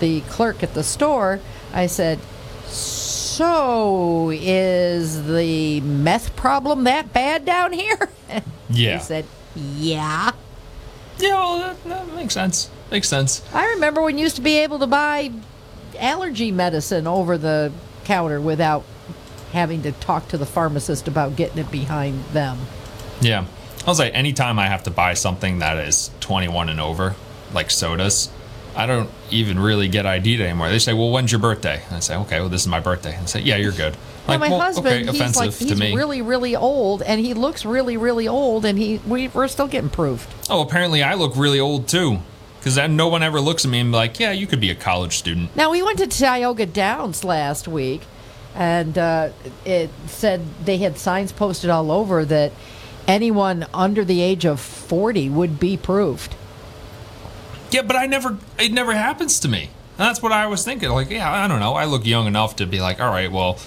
the clerk at the store, I said, "So is the meth problem that bad down here?" Yeah. he said, "Yeah." Yeah, well, that, that makes sense. Makes sense. I remember when you used to be able to buy allergy medicine over the counter without having to talk to the pharmacist about getting it behind them. Yeah. I was like, anytime I have to buy something that is 21 and over, like sodas, I don't even really get ID'd anymore. They say, "Well, when's your birthday?" And I say, "Okay, well, this is my birthday." And I say, "Yeah, you're good." Now, my well, husband, okay, he's offensive like to he's me. really, really old, and he looks really, really old, and he we, we're still getting proved. Oh, apparently I look really old too, because then no one ever looks at me and be like, "Yeah, you could be a college student." Now we went to Tioga Downs last week, and uh, it said they had signs posted all over that anyone under the age of forty would be proved. Yeah, but I never. It never happens to me. And that's what I was thinking. Like, yeah, I don't know. I look young enough to be like, all right, well,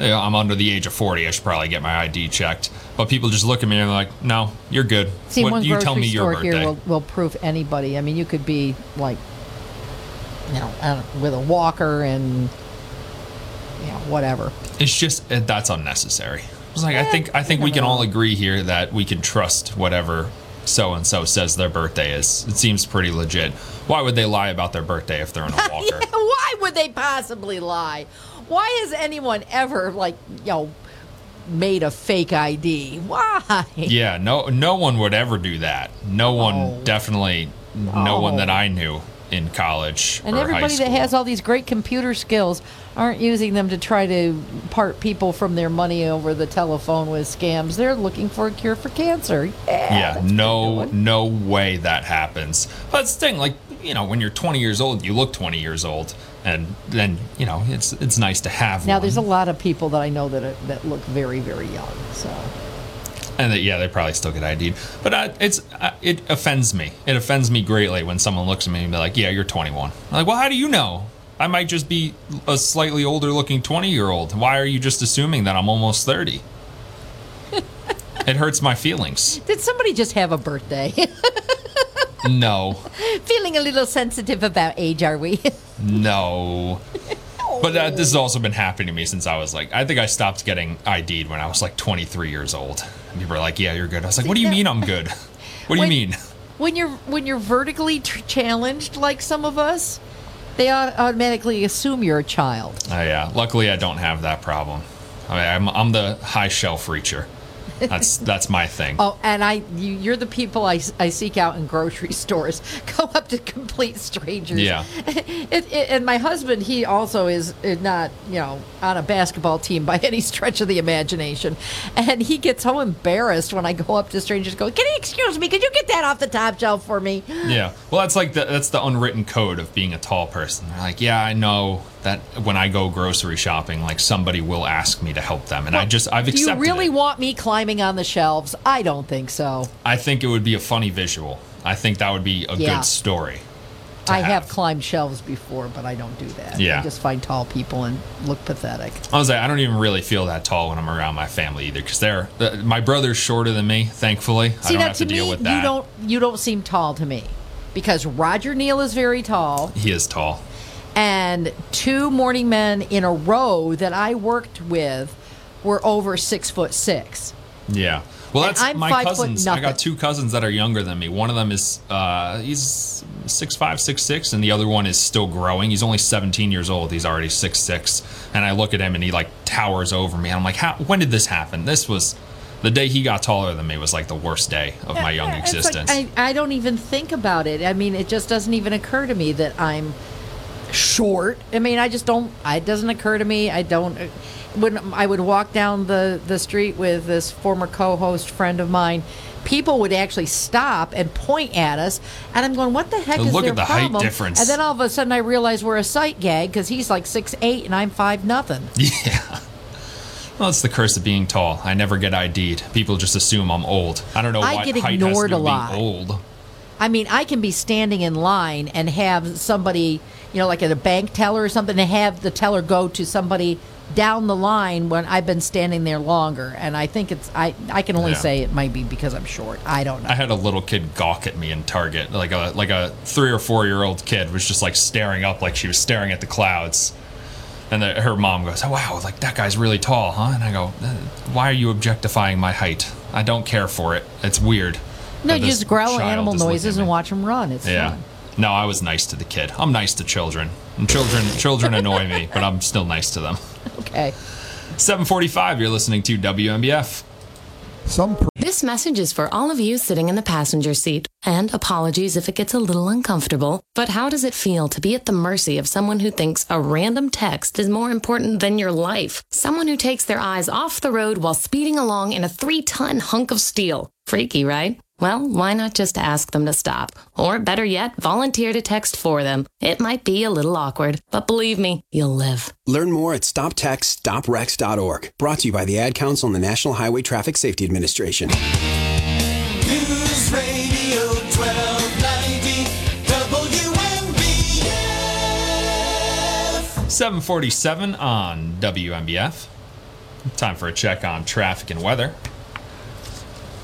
I'm under the age of 40. I should probably get my ID checked. But people just look at me and they're like, no, you're good. See, what, one you grocery tell me your store birthday. here will, will prove anybody. I mean, you could be like, you know, with a walker and you know whatever. It's just uh, that's unnecessary. It's like I think I think we can all agree here that we can trust whatever so and so says their birthday is. It seems pretty legit. Why would they lie about their birthday if they're in a walker? Yeah, why would they possibly lie? Why has anyone ever like you know made a fake ID? Why? Yeah, no no one would ever do that. No one oh. definitely no one that I oh. knew in college And everybody that has all these great computer skills aren't using them to try to part people from their money over the telephone with scams. They're looking for a cure for cancer. Yeah. yeah, no no way that happens. But that's the thing, like, you know, when you're 20 years old, you look 20 years old. And then, you know, it's it's nice to have Now one. there's a lot of people that I know that are, that look very very young. So And that, yeah, they probably still get ID'd. But uh, it's uh, it offends me. It offends me greatly when someone looks at me and be like, "Yeah, you're 21." I'm like, well, how do you know? I might just be a slightly older looking 20 year old. Why are you just assuming that I'm almost 30? it hurts my feelings. did somebody just have a birthday? No, Feeling a little sensitive about age, are we? no. But uh, this has also been happening to me since I was like, I think I stopped getting ID'd when I was like 23 years old. And people are like, yeah, you're good. I was like, what do you mean I'm good? What do you When- mean? when you're when you're vertically tr- challenged like some of us, they automatically assume you're a child. Oh yeah. Luckily, I don't have that problem. I mean, I'm I'm the high shelf reacher. That's that's my thing. Oh, and I, you, you're the people I, I seek out in grocery stores. Go up to complete strangers. Yeah. It, it, and my husband, he also is not, you know, on a basketball team by any stretch of the imagination. And he gets so embarrassed when I go up to strangers, go, "Can you excuse me? Could you get that off the top shelf for me?" Yeah. Well, that's like the that's the unwritten code of being a tall person. They're like, yeah, I know that when I go grocery shopping, like somebody will ask me to help them, and I just I've accepted. Do you really it. want me climbing on the shelves? I don't think so. I think it would be a funny visual. I think that would be a Yeah. good story. I have. climbed shelves before, but I don't do that. Yeah. I just find tall people and look pathetic. I was like, I don't even really feel that tall when I'm around my family either, because they're uh, my brother's shorter than me. Thankfully, I don't have to to deal me, with that. you don't you don't seem tall to me, because Roger Neal is very tall, He is tall. And two morning men in a row that I worked with were over six foot six. Yeah. Well, And that's I'm my cousins. I got two cousins that are younger than me. One of them is uh, he's six five, six six, and the other one is still growing. He's only seventeen years old. He's already six six, and I look at him and he like towers over me. And I'm like, how? When did this happen? This was the day he got taller than me was like the worst day of my young like, existence. I, I don't even think about it. I mean, it just doesn't even occur to me that I'm short. I mean, I just don't. It doesn't occur to me. I don't. Uh, when I would walk down the the street with this former co-host friend of mine, people would actually stop and point at us, and I'm going, "What the heck So is look their at the height problem?" difference. And then all of a sudden, I realize we're a sight gag because he's like six eight and I'm five nothing. yeah. Well, it's the curse of being tall. I never get ID'd. People just assume I'm old. I don't know why I what get height has to ignored a lot. old. I mean, I can be standing in line and have somebody, you know, like at a bank teller or something, to have the teller go to somebody down the line when I've been standing there longer. And I think it's, I, I can only Yeah. say it might be because I'm short. I don't know. I had a little kid gawk at me in Target, like a like a three or four year old kid was just like staring up, like she was staring at the clouds. And the, her mom goes, "Oh wow, like that guy's really tall, huh?" And I go, "Uh, "Why are you objectifying my height? I don't care for it. It's weird." no, you just growl animal noises and watch them run. It's Yeah. fun. No, I was nice to the kid. I'm nice to children. And children children annoy me, but I'm still nice to them. Okay. 745, you're listening to WNBF. Some per- This message is for all of you sitting in the passenger seat. And apologies if it gets a little uncomfortable. But how does it feel to be at the mercy of someone who thinks a random text is more important than your life? Someone who takes their eyes off the road while speeding along in a three ton hunk of steel. Freaky, right? Well, why not just ask them to stop? Or better yet, volunteer to text for them. It might be a little awkward, but believe me, you'll live. Learn more at stoptextsstopwrecks.org. Brought to you by the Ad Council and the National Highway Traffic Safety Administration. News Radio 1290 WNBF. 747 on WNBF. Time for a check on traffic and weather.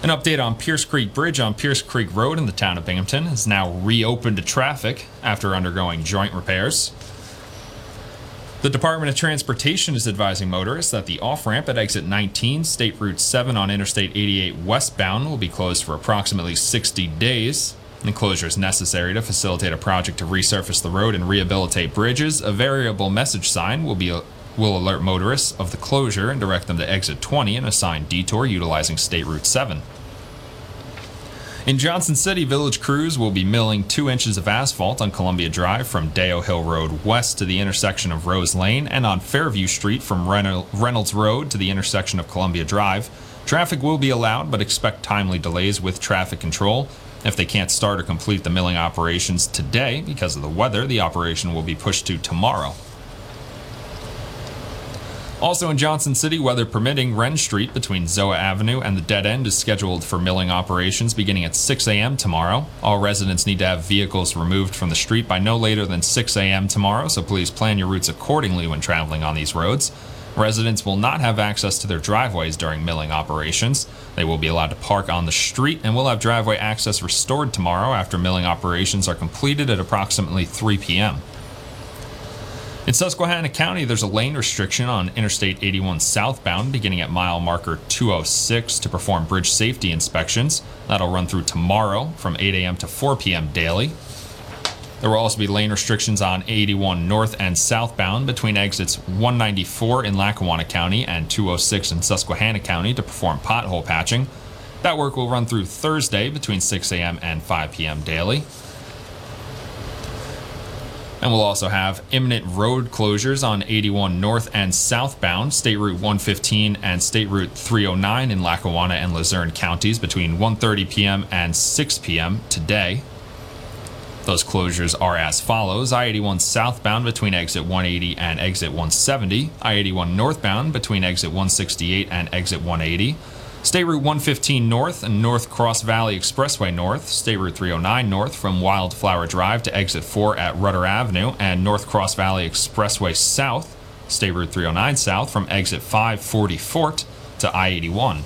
An update on Pierce Creek Bridge on Pierce Creek Road in the town of Binghamton is now reopened to traffic after undergoing joint repairs. The Department of Transportation is advising motorists that the off ramp at exit 19, State Route 7 on Interstate 88 westbound, will be closed for approximately 60 days. The closure is necessary to facilitate a project to resurface the road and rehabilitate bridges. A variable message sign will be will alert motorists of the closure and direct them to exit 20 and assigned detour utilizing State Route 7. In Johnson City, village crews will be milling two inches of asphalt on Columbia Drive from Deo Hill Road west to the intersection of Rose Lane and on Fairview Street from Reynolds Road to the intersection of Columbia Drive. Traffic will be allowed, but expect timely delays with traffic control. If they can't start or complete the milling operations today because of the weather, the operation will be pushed to tomorrow. Also in Johnson City, weather permitting, Wren Street between Zoa Avenue and the dead end is scheduled for milling operations beginning at 6 a.m. tomorrow. All residents need to have vehicles removed from the street by no later than 6 a.m. tomorrow, so please plan your routes accordingly when traveling on these roads. Residents will not have access to their driveways during milling operations. They will be allowed to park on the street and will have driveway access restored tomorrow after milling operations are completed at approximately 3 p.m. In Susquehanna County, there's a lane restriction on Interstate 81 southbound beginning at mile marker 206 to perform bridge safety inspections. That'll run through tomorrow from 8 a.m. to 4 p.m. daily. There will also be lane restrictions on 81 north and southbound between exits 194 in Lackawanna County and 206 in Susquehanna County to perform pothole patching. That work will run through Thursday between 6 a.m. and 5 p.m. daily. And we'll also have imminent road closures on 81 north and southbound, State Route 115 and State Route 309 in Lackawanna and Luzerne counties between 1:30 p.m. and 6 p.m. today. Those closures are as follows I 81 southbound between exit 180 and exit 170, I 81 northbound between exit 168 and exit 180, State Route 115 north and North Cross Valley Expressway north, State Route 309 north from Wildflower Drive to exit 4 at Rutter Avenue, and North Cross Valley Expressway south, State Route 309 south from exit 540 Fort to I 81.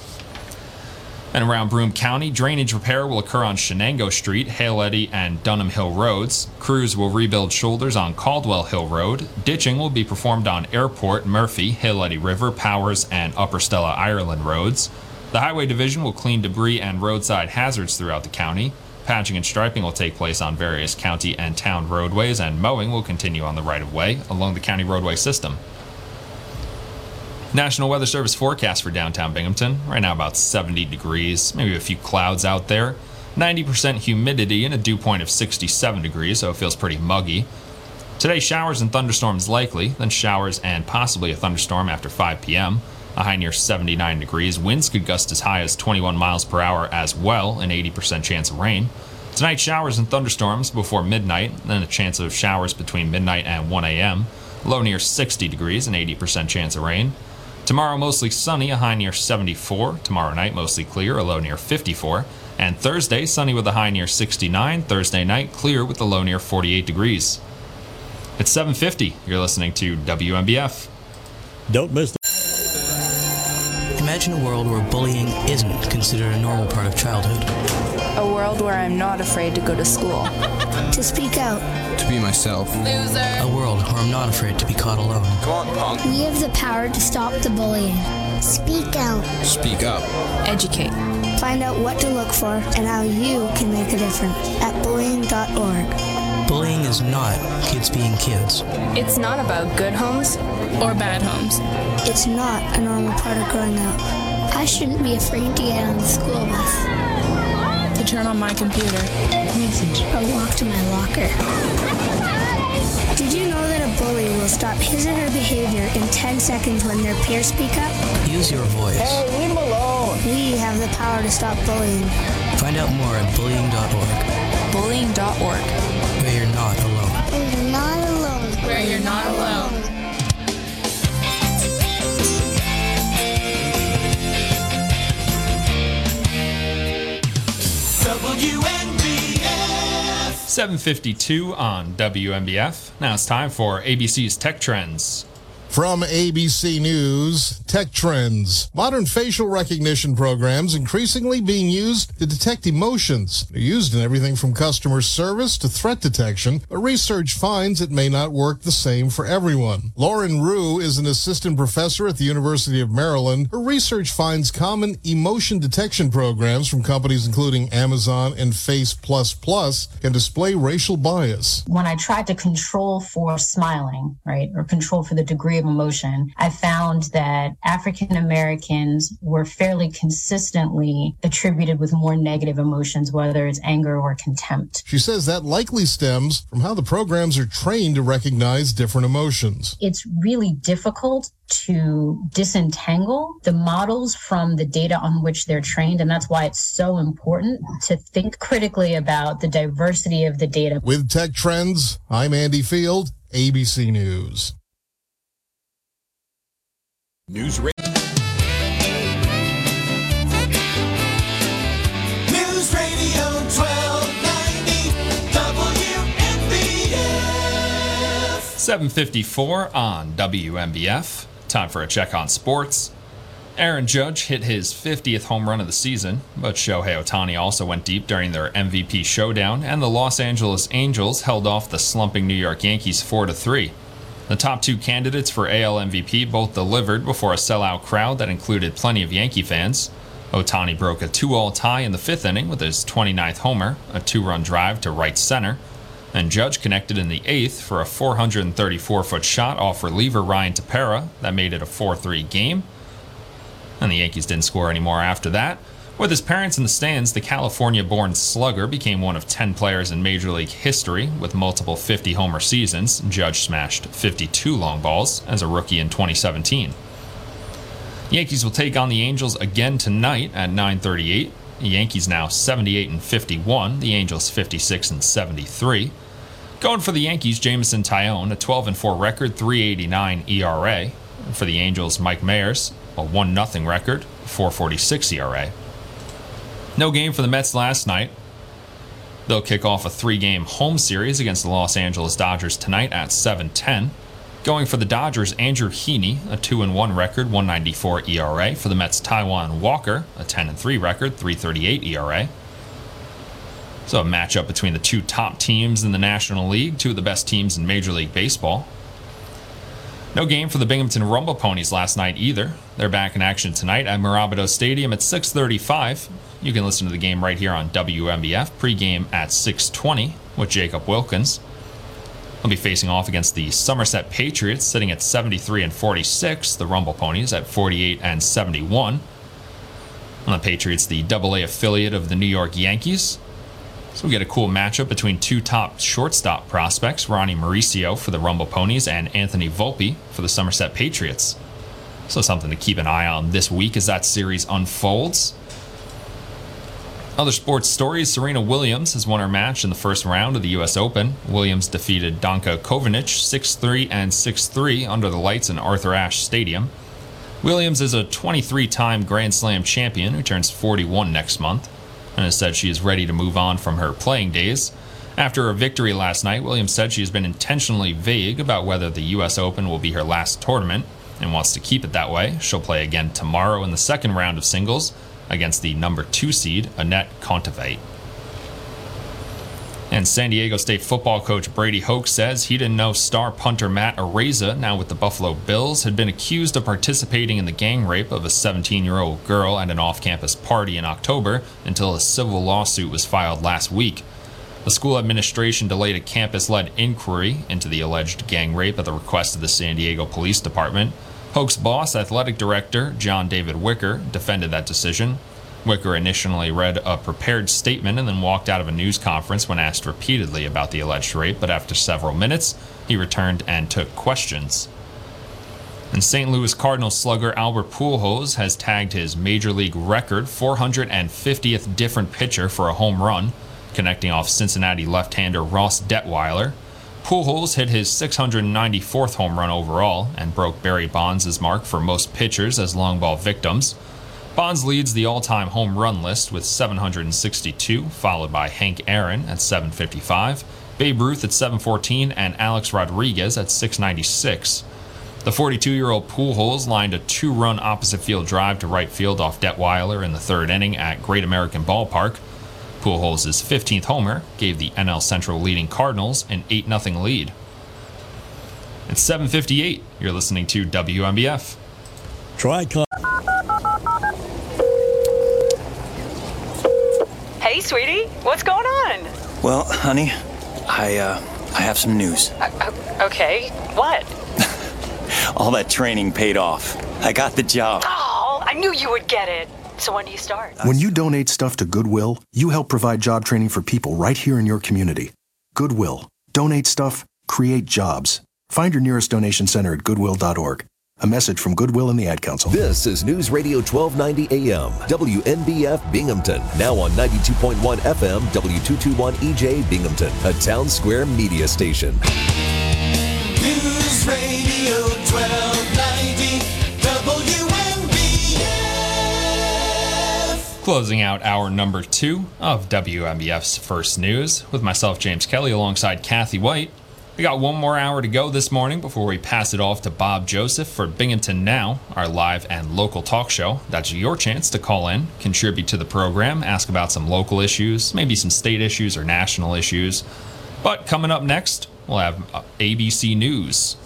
And around Broome County, drainage repair will occur on Chenango Street, Hale Eddy, and Dunham Hill Roads. Crews will rebuild shoulders on Caldwell Hill Road. Ditching will be performed on Airport, Murphy, Hale Eddy River, Powers, and Upper Stella Ireland roads. The Highway Division will clean debris and roadside hazards throughout the county. Patching and striping will take place on various county and town roadways, and mowing will continue on the right of way along the county roadway system. National Weather Service forecast for downtown Binghamton. Right now, about 70 degrees, maybe a few clouds out there. 90% humidity and a dew point of 67 degrees, so it feels pretty muggy. Today, showers and thunderstorms likely, then showers and possibly a thunderstorm after 5 p.m. A high near 79 degrees. Winds could gust as high as 21 miles per hour as well, an 80% chance of rain. Tonight, showers and thunderstorms before midnight, then a chance of showers between midnight and 1 a.m. Low near 60 degrees, an 80% chance of rain. Tomorrow, mostly sunny, a high near 74. Tomorrow night, mostly clear, a low near 54. And Thursday, sunny with a high near 69. Thursday night, clear with a low near 48 degrees. It's 7:50. You're listening to WNBF. Don't miss. Imagine a world where bullying isn't considered a normal part of childhood. A world where I'm not afraid to go to school. To speak out. To be myself. A world where I'm not afraid to be caught alone. Come on, punk. We have the power to stop the bullying. Speak out. Speak up. Educate. Find out what to look for and how you can make a difference at bullying.org. Bullying is not kids being kids. It's not about good homes or bad homes. It's not a normal part of growing up. I shouldn't be afraid to get on the school bus. To turn on my computer. Message. Or walk to my locker. Did you know that a bully will stop his or her behavior in 10 seconds when their peers speak up? Use your voice. Hey, leave him alone. We have the power to stop bullying. Find out more at bullying.org. Bullying.org. Where you're not alone. We're not alone. Where you're not alone. 752 on WNBF. Now it's time for ABC's Tech Trends. From ABC News, Tech Trends. Modern facial recognition programs increasingly being used to detect emotions. They're used in everything from customer service to threat detection, but research finds it may not work the same for everyone. Lauren Rhue is an assistant professor at the University of Maryland. Her research finds common emotion detection programs from companies including Amazon and Face Plus Plus can display racial bias. when I tried to control for smiling, right, or control for the degree emotion, I found that African Americans were fairly consistently attributed with more negative emotions, whether it's anger or contempt. She says that likely stems from how the programs are trained to recognize different emotions. It's really difficult to disentangle the models from the data on which they're trained. And that's why it's so important to think critically about the diversity of the data. With Tech Trends, I'm Andy Field, ABC News. News Radio. News Radio 1290 WNBF. 754 on WNBF. Time for a check on sports. Aaron Judge hit his 50th home run of the season, but Shohei Ohtani also went deep during their MVP showdown, and the Los Angeles Angels held off the slumping New York Yankees 4 3. The top two candidates for AL MVP both delivered before a sellout crowd that included plenty of Yankee fans. Ohtani broke a 2 all tie in the fifth inning with his 29th homer, a two run drive to right center, and Judge connected in the eighth for a 434 foot shot off reliever Ryan Tepera that made it a 4 3 game. And the Yankees didn't score anymore after that. With his parents in the stands, the California born slugger became one of 10 players in Major League history with multiple 50 homer seasons. Judge smashed 52 long balls as a rookie in 2017. Yankees will take on the Angels again tonight at 9:38. The Yankees now 78 and 51, the Angels 56 and 73. Going for the Yankees, Jameson Taillon, a 12 and 4 record, 389 ERA. For the Angels, Mike Mayers, a 1 0 record, 446 ERA. No game for the Mets last night. They'll kick off a three game home series against the Los Angeles Dodgers tonight at 7:10. Going for the Dodgers, Andrew Heaney, a 2 1 record, 194 ERA. For the Mets, Taijuan Walker, a 10 3 record, 338 ERA. So a matchup between the two top teams in the National League, two of the best teams in Major League Baseball. No game for the Binghamton Rumble Ponies last night either. They're back in action tonight at Mirabito Stadium at 6:35. You can listen to the game right here on WNBF pregame at 6:20 with Jacob Wilkins. They'll be facing off against the Somerset Patriots, sitting at 73 and 46. The Rumble Ponies at 48 and 71. And the Patriots, the AA affiliate of the New York Yankees. So we get a cool matchup between two top shortstop prospects, Ronnie Mauricio for the Rumble Ponies and Anthony Volpe for the Somerset Patriots. So something to keep an eye on this week as that series unfolds. Other sports stories Serena Williams has won her match in the first round of the U.S. Open. Williams defeated Danka Kovinic 6 3 and 6 3 under the lights in Arthur Ashe Stadium. Williams is a 23 time Grand Slam champion who turns 41 next month and has said she is ready to move on from her playing days. After her victory last night, Williams said she has been intentionally vague about whether the U.S. Open will be her last tournament and wants to keep it that way. She'll play again tomorrow in the second round of singles against the number two seed, Anett Kontaveit. And San Diego State football coach Brady Hoke says he didn't know star punter Matt Araiza, now with the Buffalo Bills, had been accused of participating in the gang rape of a 17 year old girl at an off campus party in October until a civil lawsuit was filed last week. The school administration delayed a campus led inquiry into the alleged gang rape at the request of the San Diego Police Department. Hoke's boss, athletic director John David Wicker, defended that decision. Wicker initially read a prepared statement and then walked out of a news conference when asked repeatedly about the alleged rape, but after several minutes, he returned and took questions. And St. Louis Cardinals slugger Albert Pujols has tagged his major league record 450th different pitcher for a home run, connecting off Cincinnati left-hander Ross Detweiler. Pujols hit his 694th home run overall and broke Barry Bonds' mark for most pitchers as long ball victims. Bonds leads the all-time home run list with 762, followed by Hank Aaron at 755, Babe Ruth at 714, and Alex Rodriguez at 696. The 42-year-old Pujols lined a two-run opposite field drive to right field off Detweiler in the third inning at Great American Ballpark. Pujols' 15th homer gave the NL Central leading Cardinals an 8-0 lead. It's 7:58. You're listening to WNBF. Try Hey, sweetie, what's going on? Well, honey, I uh, I have some news. Uh, okay, what? All that training paid off. I got the job. Oh, I knew you would get it. So when do you start? When you donate stuff to Goodwill, you help provide job training for people right here in your community. Goodwill. Donate stuff, create jobs. Find your nearest donation center at goodwill.org. A message from Goodwill and the Ad Council. This is News Radio 1290 AM, WNBF Binghamton. Now on 92.1 FM, W221 EJ E Binghamton, a town square media station. News Radio 1290 Closing out our number two of WNBF's First News with myself, James Kelly, alongside Kathy Whyte. We got one more hour to go this morning before we pass it off to Bob Joseph for Binghamton Now, our live and local talk show. That's your chance to call in, contribute to the program, ask about some local issues, maybe some state issues or national issues. But coming up next, we'll have ABC News.